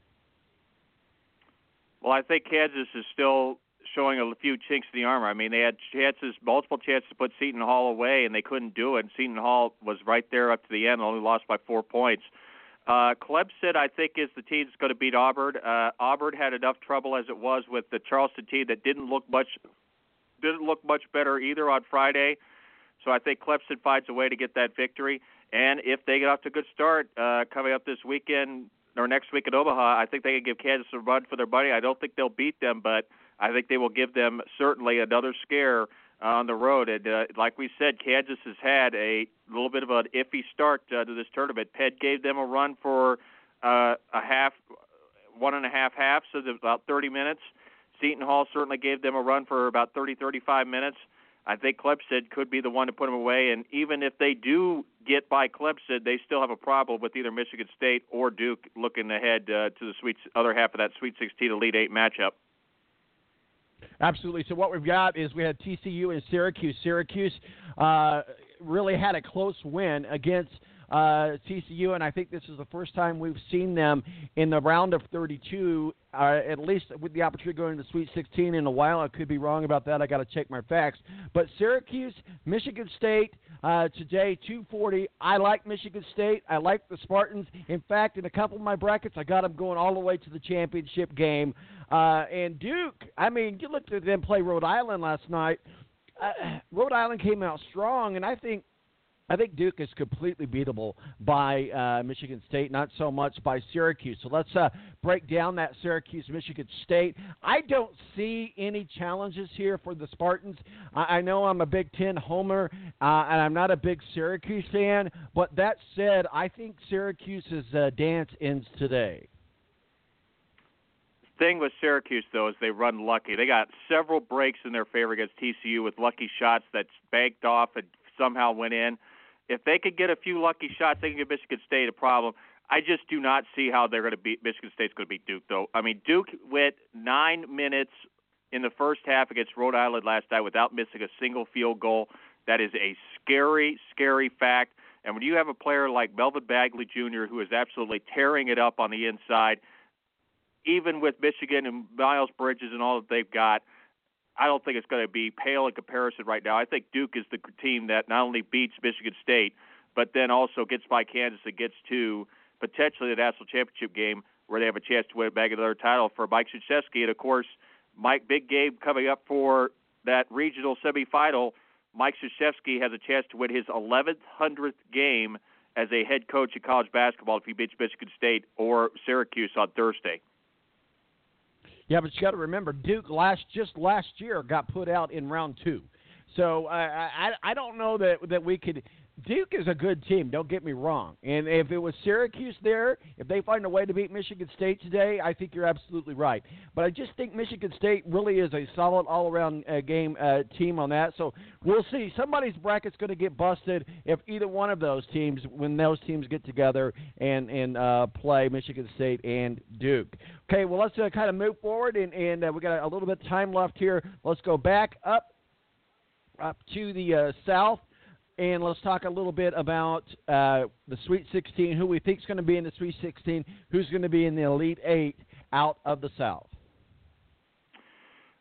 Well, I think Kansas is still showing a few chinks in the armor. I mean, they had chances, multiple chances to put Seton Hall away, and they couldn't do it. Seton Hall was right there up to the end, only lost by four points. Uh, Clemson, I think, is the team that's going to beat Auburn. Uh, Auburn had enough trouble as it was with the Charleston team that didn't look much didn't look much better either on Friday. So I think Clemson finds a way to get that victory. And if they get off to a good start uh, coming up this weekend or next week in Omaha, I think they can give Kansas a run for their money. I don't think they'll beat them, but I think they will give them certainly another scare on the road. And uh, like we said, Kansas has had a little bit of an iffy start uh, to this tournament. Penn gave them a run for uh, a half, one and a half halves, so about 30 minutes. Seton Hall certainly gave them a run for about 30, 35 minutes. I think Clemson could be the one to put them away. And even if they do get by Clemson, they still have a problem with either Michigan State or Duke looking ahead uh, to the sweet other half of that Sweet 16 Elite Eight matchup. Absolutely. So what we've got is we had TCU and Syracuse. Syracuse uh, really had a close win against uh, TCU, and I think this is the first time we've seen them in the round of 32, uh, at least with the opportunity going to the Sweet 16 in a while. I could be wrong about that. I got to check my facts. But Syracuse, Michigan State uh, today, 240. I like Michigan State. I like the Spartans. In fact, in a couple of my brackets, I got them going all the way to the championship game. Uh, and Duke, I mean, you looked at them play Rhode Island last night. Uh, Rhode Island came out strong, and I think I think Duke is completely beatable by uh, Michigan State, not so much by Syracuse. So let's uh, break down that Syracuse Michigan State. I don't see any challenges here for the Spartans. I, I know I'm a Big Ten homer, uh, and I'm not a big Syracuse fan. But that said, I think Syracuse's uh, dance ends today thing with Syracuse though is they run lucky. They got several breaks in their favor against TCU with lucky shots that banked off and somehow went in. If they could get a few lucky shots, they can give Michigan State a problem. I just do not see how they're going to beat Michigan State's going to beat Duke though. I mean, Duke went nine minutes in the first half against Rhode Island last night without missing a single field goal. That is a scary, scary fact. And when you have a player like Marvin Bagley Jr., who is absolutely tearing it up on the inside, even with Michigan and Miles Bridges and all that they've got, I don't think it's going to be pale in comparison right now. I think Duke is the team that not only beats Michigan State, but then also gets by Kansas and gets to potentially the national championship game where they have a chance to win back another title for Mike Krzyzewski. And of course, Mike, big game coming up for that regional semifinal. Mike Krzyzewski has a chance to win his 1100th game as a head coach in college basketball if he beats Michigan State or Syracuse on Thursday. Yeah, but you got to remember, Duke last just last year got put out in round two. So uh, I I don't know that that we could Duke is a good team. Don't get me wrong. And if it was Syracuse there, if they find a way to beat Michigan State today, I think you're absolutely right. But I just think Michigan State really is a solid all-around uh, game uh, team on that. So we'll see. Somebody's bracket's going to get busted if either one of those teams, when those teams get together and and uh, play Michigan State and Duke. Okay, well let's uh, kind of move forward, and and uh, we got a little bit of time left here. Let's go back up up to the uh, south and let's talk a little bit about uh, the Sweet 16, who we think is going to be in the Sweet 16, who's going to be in the Elite Eight out of the South.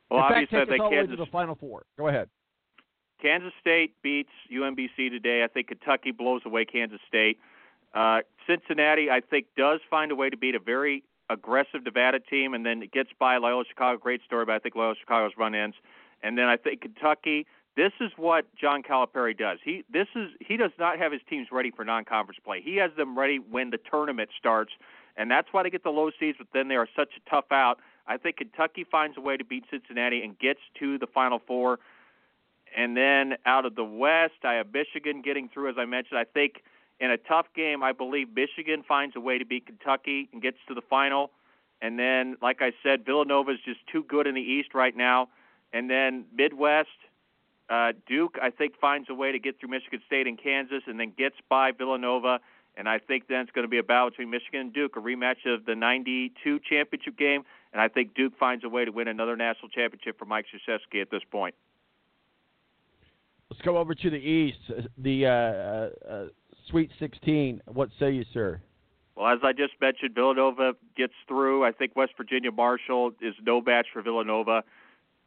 Well, in obviously, fact, take us all Kansas, the way to the Final Four. Go ahead. Kansas State beats UMBC today. I think Kentucky blows away Kansas State. Uh, Cincinnati, I think, does find a way to beat a very aggressive Nevada team, and then it gets by Loyola Chicago. Great story, but I think Loyola Chicago's run ends. And then I think Kentucky – this is what John Calipari does. He this is he does not have his teams ready for non-conference play. He has them ready when the tournament starts, and that's why they get the low seeds. But then they are such a tough out. I think Kentucky finds a way to beat Cincinnati and gets to the Final Four. And then out of the West, I have Michigan getting through, as I mentioned. I think in a tough game, I believe Michigan finds a way to beat Kentucky and gets to the final. And then, like I said, Villanova is just too good in the East right now. And then Midwest, uh, Duke, I think, finds a way to get through Michigan State and Kansas and then gets by Villanova. And I think then it's going to be a battle between Michigan and Duke, a rematch of the 92 championship game. And I think Duke finds a way to win another national championship for Mike Krzyzewski at this point. Let's go over to the East, the uh, uh, uh Sweet 16. What say you, sir? Well, as I just mentioned, Villanova gets through. I think West Virginia Marshall is no match for Villanova.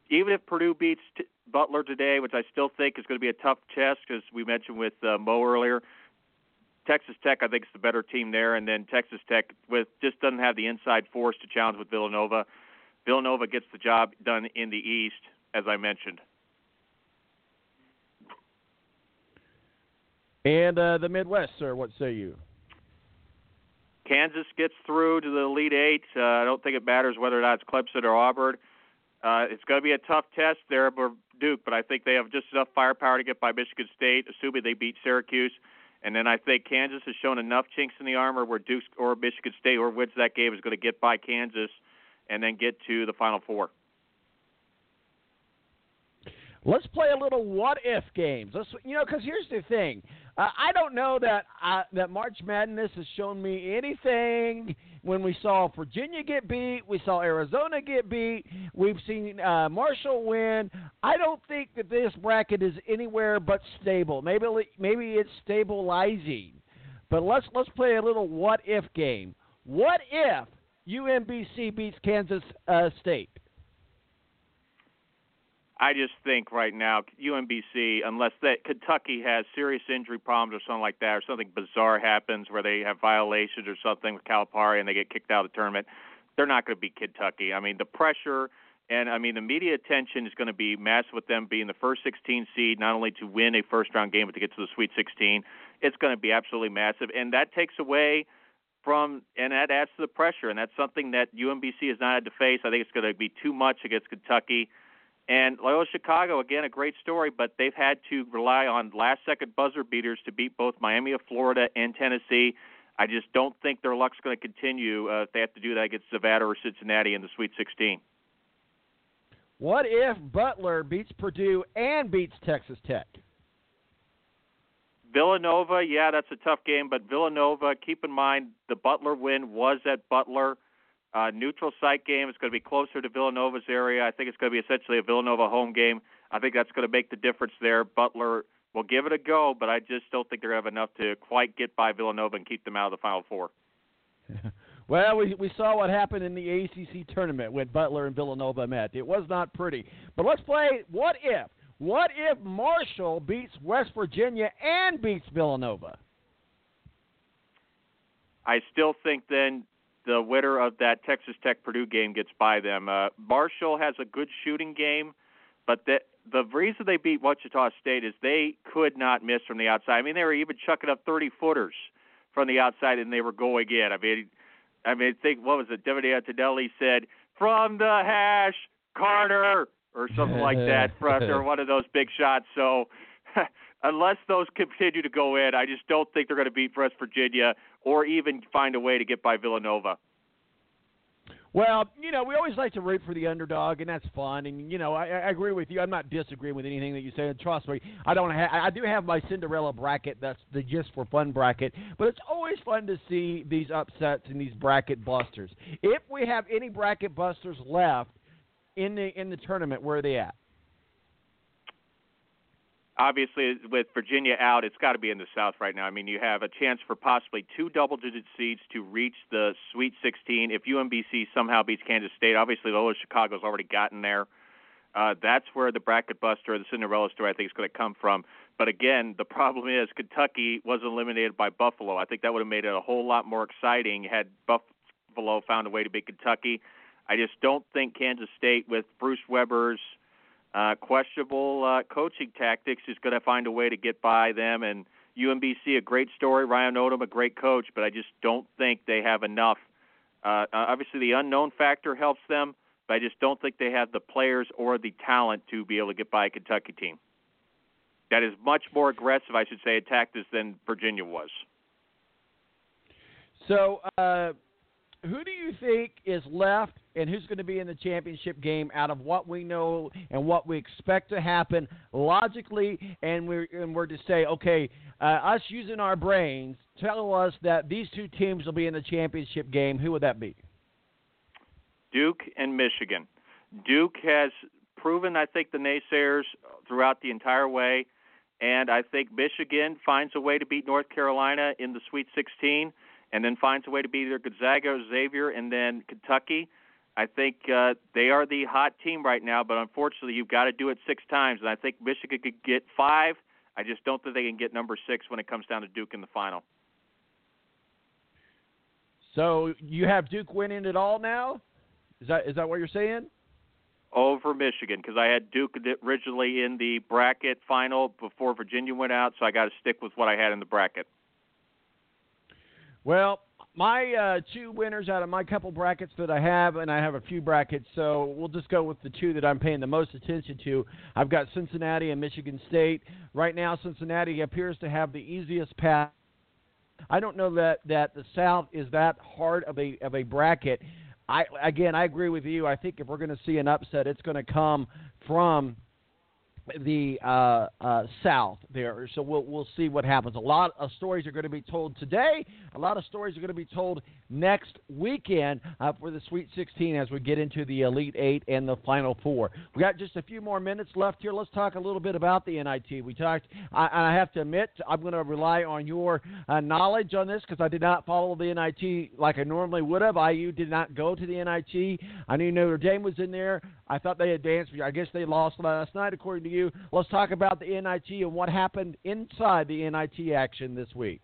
Even if Purdue beats t- Butler today, which I still think is going to be a tough test, because we mentioned with uh, Mo earlier, Texas Tech I think is the better team there, and then Texas Tech with just doesn't have the inside force to challenge with Villanova. Villanova gets the job done in the East, as I mentioned. And uh, the Midwest, sir, what say you? Kansas gets through to the Elite Eight. Uh, I don't think it matters whether or not it's Clemson or Auburn. Uh, Uh, it's going to be a tough test there for Duke, but I think they have just enough firepower to get by Michigan State, assuming they beat Syracuse. And then I think Kansas has shown enough chinks in the armor where Duke or Michigan State or wins that game is going to get by Kansas and then get to the Final Four. Let's play a little what if games. Let's you know because here's the thing. Uh, I don't know that uh, that March Madness has shown me anything. When we saw Virginia get beat, we saw Arizona get beat. We've seen uh, Marshall win. I don't think that this bracket is anywhere but stable. Maybe maybe it's stabilizing. But let's let's play a little what if game. What if UMBC beats Kansas uh, State? I just think right now UMBC, unless that Kentucky has serious injury problems or something like that, or something bizarre happens where they have violations or something with Calipari and they get kicked out of the tournament, they're not going to beat Kentucky. I mean, the pressure and I mean the media attention is going to be massive with them being the first 16 seed, not only to win a first round game but to get to the Sweet 16. It's going to be absolutely massive, and that takes away from and that adds to the pressure, and that's something that UMBC has not had to face. I think it's going to be too much against Kentucky. And Loyola Chicago, again, a great story, but they've had to rely on last second buzzer beaters to beat both Miami of Florida and Tennessee. I just don't think their luck's going to continue uh, if they have to do that against Nevada or Cincinnati in the Sweet 16. What if Butler beats Purdue and beats Texas Tech? Villanova, yeah, that's a tough game, but Villanova, keep in mind the Butler win was at Butler. Uh, neutral site game. It's going to be closer to Villanova's area. I think it's going to be essentially a Villanova home game. I think that's going to make the difference there. Butler will give it a go, but I just don't think they're going to have enough to quite get by Villanova and keep them out of the Final Four. well, we we saw what happened in the ACC tournament when Butler and Villanova met. It was not pretty. But let's play. What if? What if Marshall beats West Virginia and beats Villanova? I still think then the winner of that Texas Tech Purdue game gets by them. Uh, Marshall has a good shooting game, but the the reason they beat Wichita State is they could not miss from the outside. I mean, they were even chucking up 30 footers from the outside, and they were going in. I mean, I mean, think what was it? David Antonelli said from the hash, Carter, or something like that, after one of those big shots. So. unless those continue to go in, I just don't think they're going to beat West Virginia or even find a way to get by Villanova. Well, you know, we always like to root for the underdog, and that's fun. And you know, I, I agree with you. I'm not disagreeing with anything that you say. And trust me, I don't. have. I do have my Cinderella bracket. That's the just for fun bracket. But it's always fun to see these upsets and these bracket busters. If we have any bracket busters left in the in the tournament, where are they at? Obviously with Virginia out, it's got to be in the South right now. I mean, you have a chance for possibly two double-digit seeds to reach the Sweet 16 if UMBC somehow beats Kansas State. Obviously, Loyola Chicago's already gotten there. Uh, that's where the bracket buster, the Cinderella story, I think is going to come from. But again, the problem is Kentucky was eliminated by Buffalo. I think that would have made it a whole lot more exciting had Buffalo found a way to beat Kentucky. I just don't think Kansas State, with Bruce Weber's – uh, questionable uh, coaching tactics is going to find a way to get by them. And UMBC, a great story. Ryan Odom, a great coach, but I just don't think they have enough Uh, obviously, the unknown factor helps them, but I just don't think they have the players or the talent to be able to get by a Kentucky team. That is much more aggressive, I should say, attack this than Virginia was. So, uh, who do you think is left and who's going to be in the championship game out of what we know and what we expect to happen logically? And we're and we're to say okay uh, us using our brains tell us that these two teams will be in the championship game who would that be? Duke and michigan. Duke has proven i think the naysayers throughout the entire way and i think michigan finds a way to beat north carolina in the sweet 16 and then finds a way to beat either Gonzaga or Xavier, and then Kentucky. I think uh, they are the hot team right now, but unfortunately, you've got to do it six times, and I think Michigan could get five. I just don't think they can get number six when it comes down to Duke in the final. So you have Duke winning it all now? Is that is that what you're saying? Over Michigan because I had Duke originally in the bracket final before Virginia went out, so I got to stick with what I had in the bracket. Well, my uh, two winners out of my couple brackets that I have, and I have a few brackets, so we'll just go with the two that I'm paying the most attention to. I've got Cincinnati and Michigan State. Right now, Cincinnati appears to have the easiest path. I don't know that, that the South is that hard of a of a bracket. I again, I agree with you. I think if we're going to see an upset, it's going to come from the uh, uh, South there. So we'll we'll see what happens. A lot of stories are going to be told today. A lot of stories are going to be told next weekend uh, for the Sweet 16 as we get into the Elite Eight and the Final Four. We got just a few more minutes left here. Let's talk a little bit about the NIT. We talked. I, I have to admit, I'm going to rely on your uh, knowledge on this because I did not follow the NIT like I normally would have. IU did not go to the NIT. I knew Notre Dame was in there. I thought they advanced. I guess they lost last night, according to you. Let's talk about the NIT and what happened inside the NIT action this week.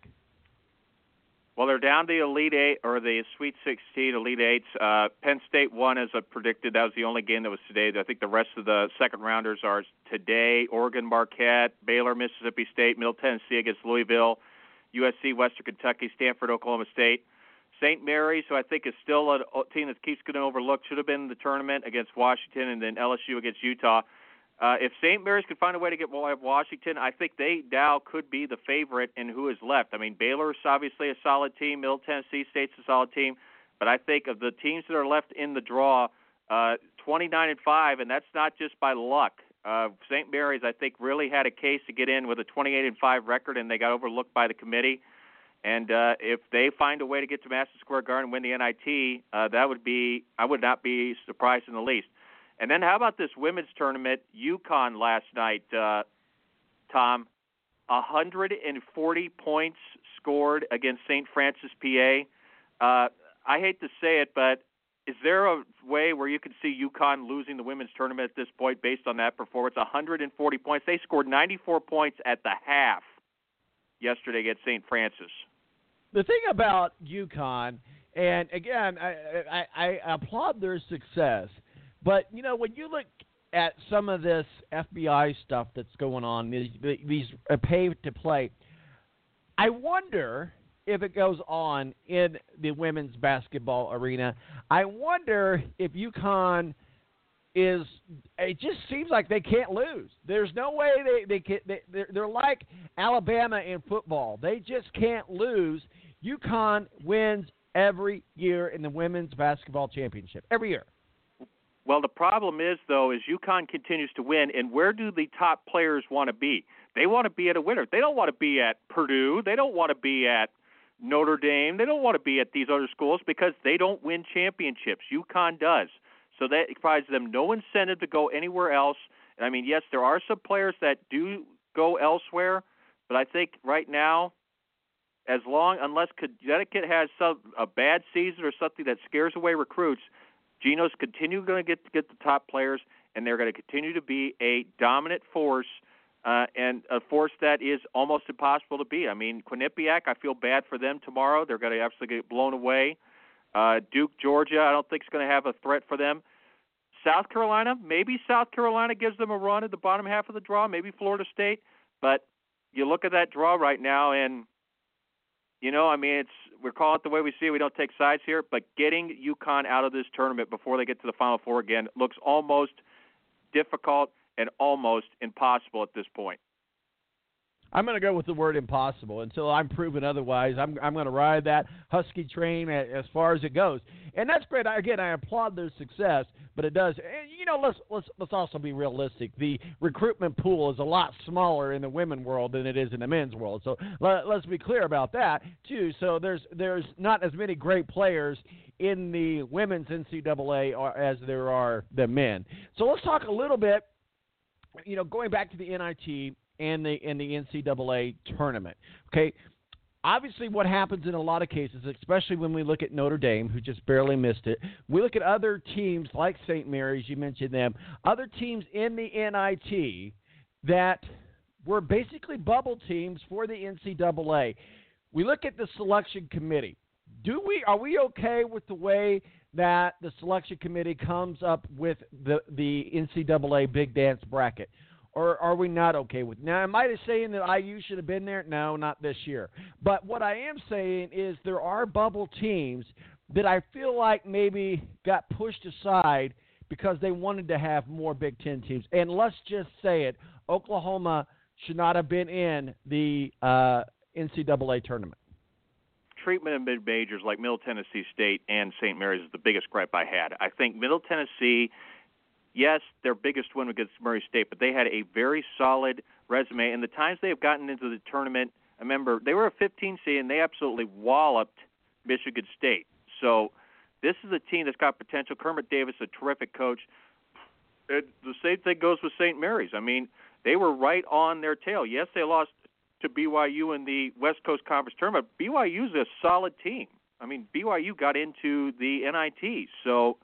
Well, they're down to the Elite Eight or the Sweet 16, Elite Eights. Uh, Penn State won as I predicted. That was the only game that was today. I think the rest of the second rounders are today. Oregon, Marquette, Baylor, Mississippi State, Middle Tennessee against Louisville, USC, Western Kentucky, Stanford, Oklahoma State. St. Mary's, who I think is still a team that keeps getting overlooked, should have been in the tournament against Washington, and then LSU against Utah. Uh, if St. Mary's could find a way to get Washington, I think they now could be the favorite in who is left. I mean, Baylor's obviously a solid team. Middle Tennessee State's a solid team, but I think of the teams that are left in the draw, uh, 29 and five, and that's not just by luck. Uh, St. Mary's, I think, really had a case to get in with a 28 and five record, and they got overlooked by the committee. And uh, if they find a way to get to Madison Square Garden and win the NIT, uh, that would be I would not be surprised in the least. And then how about this women's tournament? UConn last night, uh, Tom, 140 points scored against St. Francis, PA. Uh, I hate to say it, but is there a way where you can see UConn losing the women's tournament at this point based on that performance? 140 points. They scored 94 points at the half yesterday against St. Francis. The thing about UConn, and again, I, I, I applaud their success – but you know, when you look at some of this FBI stuff that's going on, these, these uh, pay to play, I wonder if it goes on in the women's basketball arena. I wonder if UConn is it just seems like they can't lose. There's no way they they can they they're, they're like Alabama in football. They just can't lose. UConn wins every year in the women's basketball championship. Every year. Well, the problem is though, is UConn continues to win, and where do the top players want to be? They want to be at a winner. They don't want to be at Purdue. They don't want to be at Notre Dame. They don't want to be at these other schools because they don't win championships. UConn does. So that provides them no incentive to go anywhere else. And I mean, yes, there are some players that do go elsewhere, but I think right now, as long unless Connecticut has some a bad season or something that scares away recruits, Geno's continue going to get get the top players, and they're going to continue to be a dominant force uh, and a force that is almost impossible to beat. I mean, Quinnipiac, I feel bad for them tomorrow. They're going to absolutely get blown away. Uh, Duke, Georgia, I don't think is going to have a threat for them. South Carolina, maybe South Carolina gives them a run at the bottom half of the draw, maybe Florida State, but you look at that draw right now, and you know, I mean, it's we're calling it the way we see it. We don't take sides here, but getting UConn out of this tournament before they get to the Final Four again looks almost difficult and almost impossible at this point. I'm going to go with the word impossible until I'm proven otherwise. I'm I'm going to ride that Husky train as far as it goes, and that's great. I, Again, I applaud their success, but it does. You know, let's let's let's also be realistic. The recruitment pool is a lot smaller in the women world than it is in the men's world. So let, let's be clear about that too. So there's there's not as many great players in the women's NCAA as there are the men. So let's talk a little bit. You know, going back to the NIT and the in the NCAA tournament. Okay, obviously, what happens in a lot of cases, especially when we look at Notre Dame, who just barely missed it, we look at other teams like St. Mary's. You mentioned them. Other teams in the NIT that were basically bubble teams for the NCAA. We look at the selection committee. Do we are we okay with the way that the selection committee comes up with the the NCAA Big Dance bracket? Or are we not okay with? Now, am I saying that IU should have been there? No, not this year. But what I am saying is there are bubble teams that I feel like maybe got pushed aside because they wanted to have more Big Ten teams. And let's just say it: Oklahoma should not have been in the uh, NCAA tournament. Treatment of mid majors like Middle Tennessee State and St. Mary's is the biggest gripe I had. I think Middle Tennessee yes, their biggest win was against Murray State, but they had a very solid resume. And the times they have gotten into the tournament, I remember they were a 15 seed and they absolutely walloped Michigan State. So this is a team that's got potential. Kermit Davis, a terrific coach. It, the same thing goes with St. Mary's. I mean, they were right on their tail. Yes, they lost to BYU in the West Coast Conference tournament. BYU's a solid team. I mean, BYU got into the NIT, so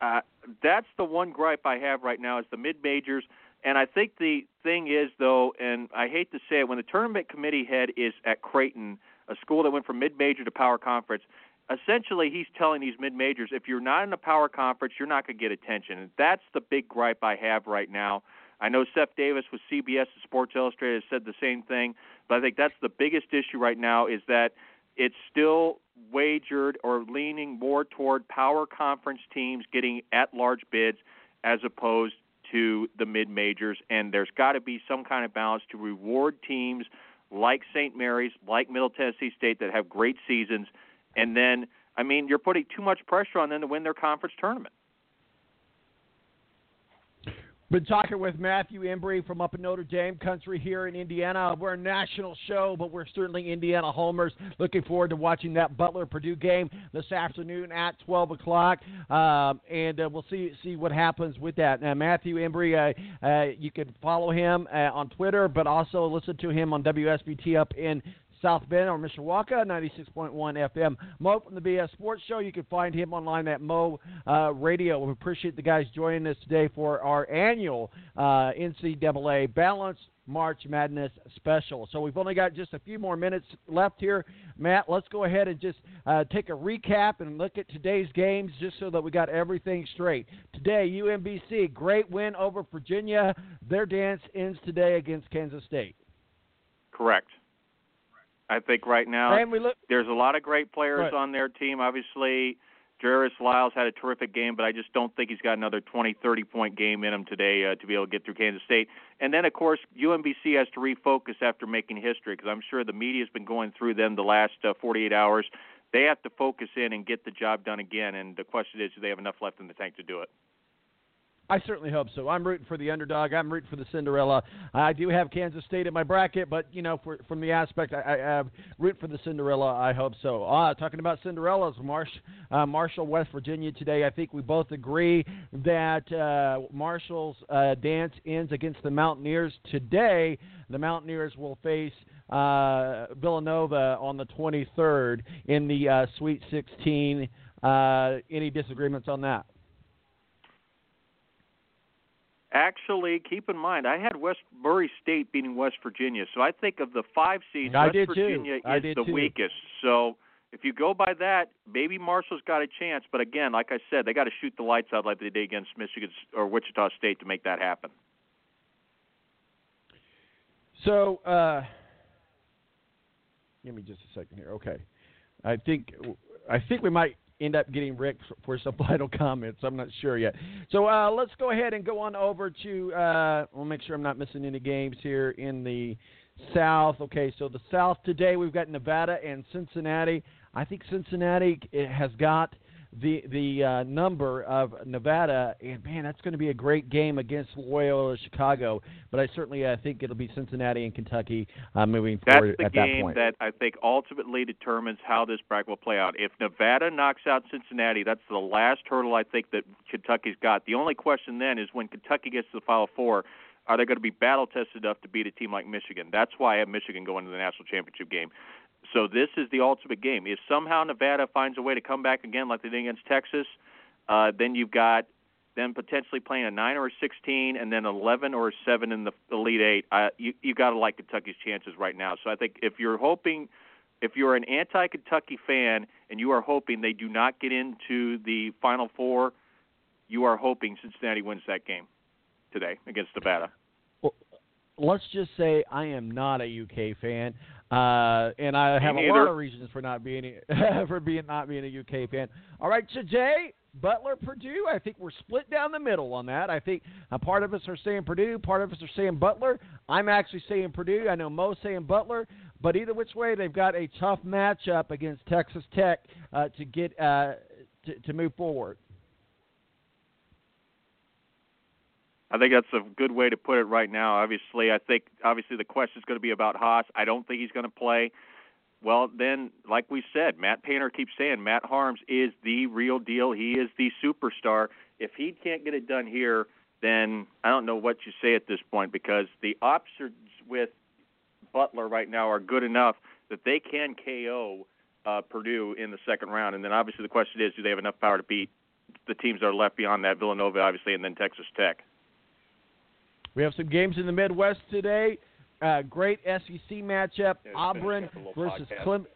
uh, that's the one gripe I have right now is the mid majors. And I think the thing is though, and I hate to say it, when the tournament committee head is at Creighton, a school that went from mid major to power conference, essentially he's telling these mid majors if you're not in a power conference, you're not going to get attention. And that's the big gripe I have right now. I know Seth Davis with CBS and Sports Illustrated said the same thing, but I think that's the biggest issue right now is that it's still wagered or leaning more toward power conference teams getting at large bids as opposed to the mid majors. And there's got to be some kind of balance to reward teams like St. Mary's, like Middle Tennessee State that have great seasons. And then, I mean, you're putting too much pressure on them to win their conference tournament. Been talking with Matthew Embury from up in Notre Dame country here in Indiana. We're a national show, but we're certainly Indiana homers. Looking forward to watching that Butler Purdue game this afternoon at 12 o'clock, um, and uh, we'll see see what happens with that. Now, Matthew Embury, uh, uh, you can follow him uh, on Twitter, but also listen to him on WSBT up in South Bend or Mishawaka, 96.1 FM. Mo from the BS Sports Show. You can find him online at Mo uh, Radio. We appreciate the guys joining us today for our annual uh, NCAA Balance March Madness special. So we've only got just a few more minutes left here. Matt, let's go ahead and just uh, take a recap and look at today's games just so that we got everything straight. Today, UMBC, great win over Virginia. Their dance ends today against Kansas State. Correct. I think right now look, there's a lot of great players on their team. Obviously, Jairus Lyles had a terrific game, but I just don't think he's got another 20, 30 point game in him today uh, to be able to get through Kansas State. And then, of course, UMBC has to refocus after making history because I'm sure the media's been going through them the last uh, 48 hours. They have to focus in and get the job done again. And the question is, do they have enough left in the tank to do it? I certainly hope so. I'm rooting for the underdog. I'm rooting for the Cinderella. I do have Kansas State in my bracket, but you know, for, from the aspect, I, I, I root for the Cinderella. I hope so. Uh, talking about Cinderellas, Marsh, uh, Marshall, West Virginia today. I think we both agree that uh, Marshall's uh, dance ends against the Mountaineers today. The Mountaineers will face uh, Villanova on the 23rd in the uh, Sweet 16. Uh, any disagreements on that? Actually, keep in mind, I had West Murray State beating West Virginia, so I think of the five seeds, I West Virginia is the too. weakest. So if you go by that, maybe Marshall's got a chance. But again, like I said, they got to shoot the lights out like they did against Michigan or Wichita State to make that happen. So, uh, Give me just a second here. Okay, I think I think we might end up getting Rick for some final comments. I'm not sure yet. So uh, let's go ahead and go on over to. Uh, we'll make sure I'm not missing any games here in the South. Okay, so the South today we've got Nevada and Cincinnati. I think Cincinnati has got the the uh, number of Nevada, and man, that's going to be a great game against Loyola Chicago. But I certainly uh, think it'll be Cincinnati and Kentucky uh, moving forward That's the that game that I think ultimately determines how this bracket will play out. If Nevada knocks out Cincinnati, that's the last hurdle I think that Kentucky's got. The only question then is when Kentucky gets to the Final Four, are they going to be battle tested enough to beat a team like Michigan? That's why I have Michigan going to the national championship game. So this is the ultimate game. If somehow Nevada finds a way to come back again like they did against Texas, uh, then you've got them potentially playing a nine or a sixteen, and then eleven or a seven in the Elite Eight. Uh, you you got to like Kentucky's chances right now. So I think if you're hoping, if you're an anti-Kentucky fan and you are hoping they do not get into the Final Four, you are hoping Cincinnati wins that game today against Nevada. Let's just say I am not a UK fan, uh, and I have a lot of reasons for not being for being not being a UK fan. All right, today Butler Purdue. I think we're split down the middle on that. I think a part of us are saying Purdue, part of us are saying Butler. I'm actually saying Purdue. I know Mo's saying Butler, but either which way, they've got a tough matchup against Texas Tech uh, to get uh, to, to move forward. I think that's a good way to put it right now. Obviously, I think obviously the question is going to be about Haas. I don't think he's going to play. Well, then, like we said, Matt Painter keeps saying Matt Haarms is the real deal. He is the superstar. If he can't get it done here, then I don't know what you say at this point because the options with Butler right now are good enough that they can KO uh, Purdue in the second round. And then obviously the question is, do they have enough power to beat the teams that are left beyond that? Villanova, obviously, and then Texas Tech. We have some games in the Midwest today. Uh, great SEC matchup: Auburn versus Clemson.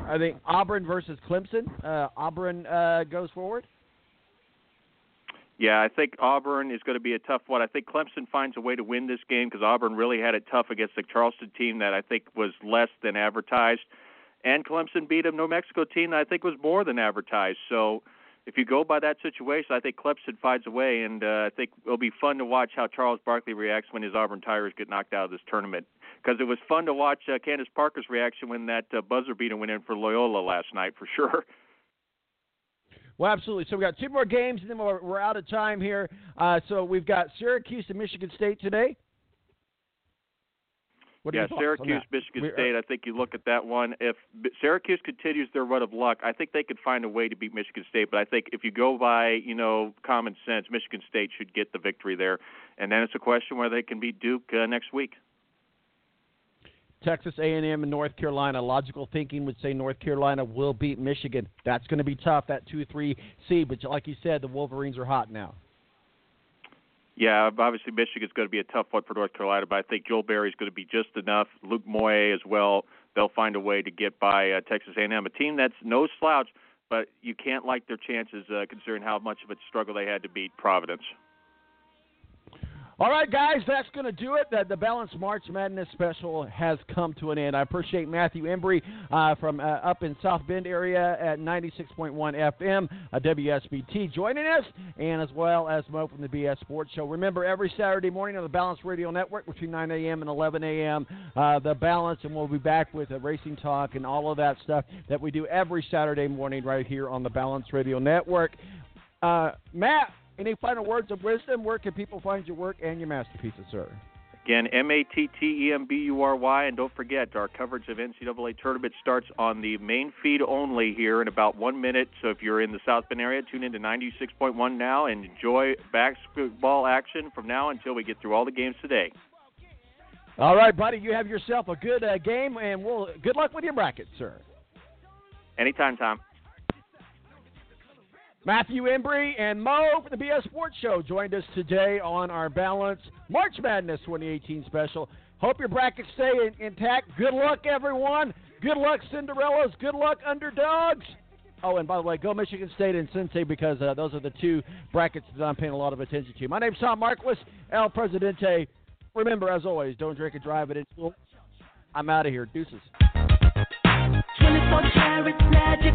I think Auburn versus Clemson. Uh, Auburn uh, goes forward. Yeah, I think Auburn is going to be a tough one. I think Clemson finds a way to win this game because Auburn really had it tough against the Charleston team that I think was less than advertised, and Clemson beat a New Mexico team that I think was more than advertised. So, if you go by that situation, I think Clemson finds a way, and uh, I think it'll be fun to watch how Charles Barkley reacts when his Auburn Tigers get knocked out of this tournament. Because it was fun to watch uh, Candace Parker's reaction when that uh, buzzer beater went in for Loyola last night, for sure. Well, absolutely. So we got two more games, and then we're, we're out of time here. Uh, so we've got Syracuse and Michigan State today. What yeah, your thoughts on Syracuse. Michigan We- uh, State. I think you look at that one. If Syracuse continues their run of luck, I think they could find a way to beat Michigan State. But I think if you go by you know common sense, Michigan State should get the victory there. And then it's a question whether they can beat Duke uh, next week. Texas A&M and North Carolina. Logical thinking would say North Carolina will beat Michigan. That's going to be tough. That two-three seed. But like you said, the Wolverines are hot now. Yeah, obviously Michigan's going to be a tough one for North Carolina, but I think Joel Berry's going to be just enough. Luke Maye as well. They'll find a way to get by uh, Texas A&M, a team that's no slouch, but you can't like their chances uh, considering how much of a struggle they had to beat Providence. All right, guys, that's going to do it. The, the Balance March Madness special has come to an end. I appreciate Matthew Embury uh, from uh, up in South Bend area at 96.1 FM, WSBT, joining us, and as well as Mo from the BS Sports Show. Remember, every Saturday morning on the Balance Radio Network between 9 a.m. and 11 a.m., uh, The Balance, and we'll be back with uh, Racing Talk and all of that stuff that we do every Saturday morning right here on the Balance Radio Network. Uh, Matt, any final words of wisdom? Where can people find your work and your masterpieces, sir? Again, M A T T E M B U R Y, and don't forget our coverage of NCAA tournament starts on the main feed only here in about one minute. So if you're in the South Bend area, tune in to 96.1 now and enjoy basketball action from now until we get through all the games today. All right, buddy. You have yourself a good uh, game, and we'll good luck with your bracket, sir. Anytime, Tom. Matthew Embury and Mo from the BS Sports Show joined us today on our Balance March Madness 2018 special. Hope your brackets stay in, intact. Good luck, everyone. Good luck, Cinderellas. Good luck, underdogs. Oh, and by the way, go Michigan State and Cincy because uh, those are the two brackets that I'm paying a lot of attention to. My name's Tom Marquis, El Presidente. Remember, as always, don't drink and drive it. I'm out of here. Deuces. 24 carats magic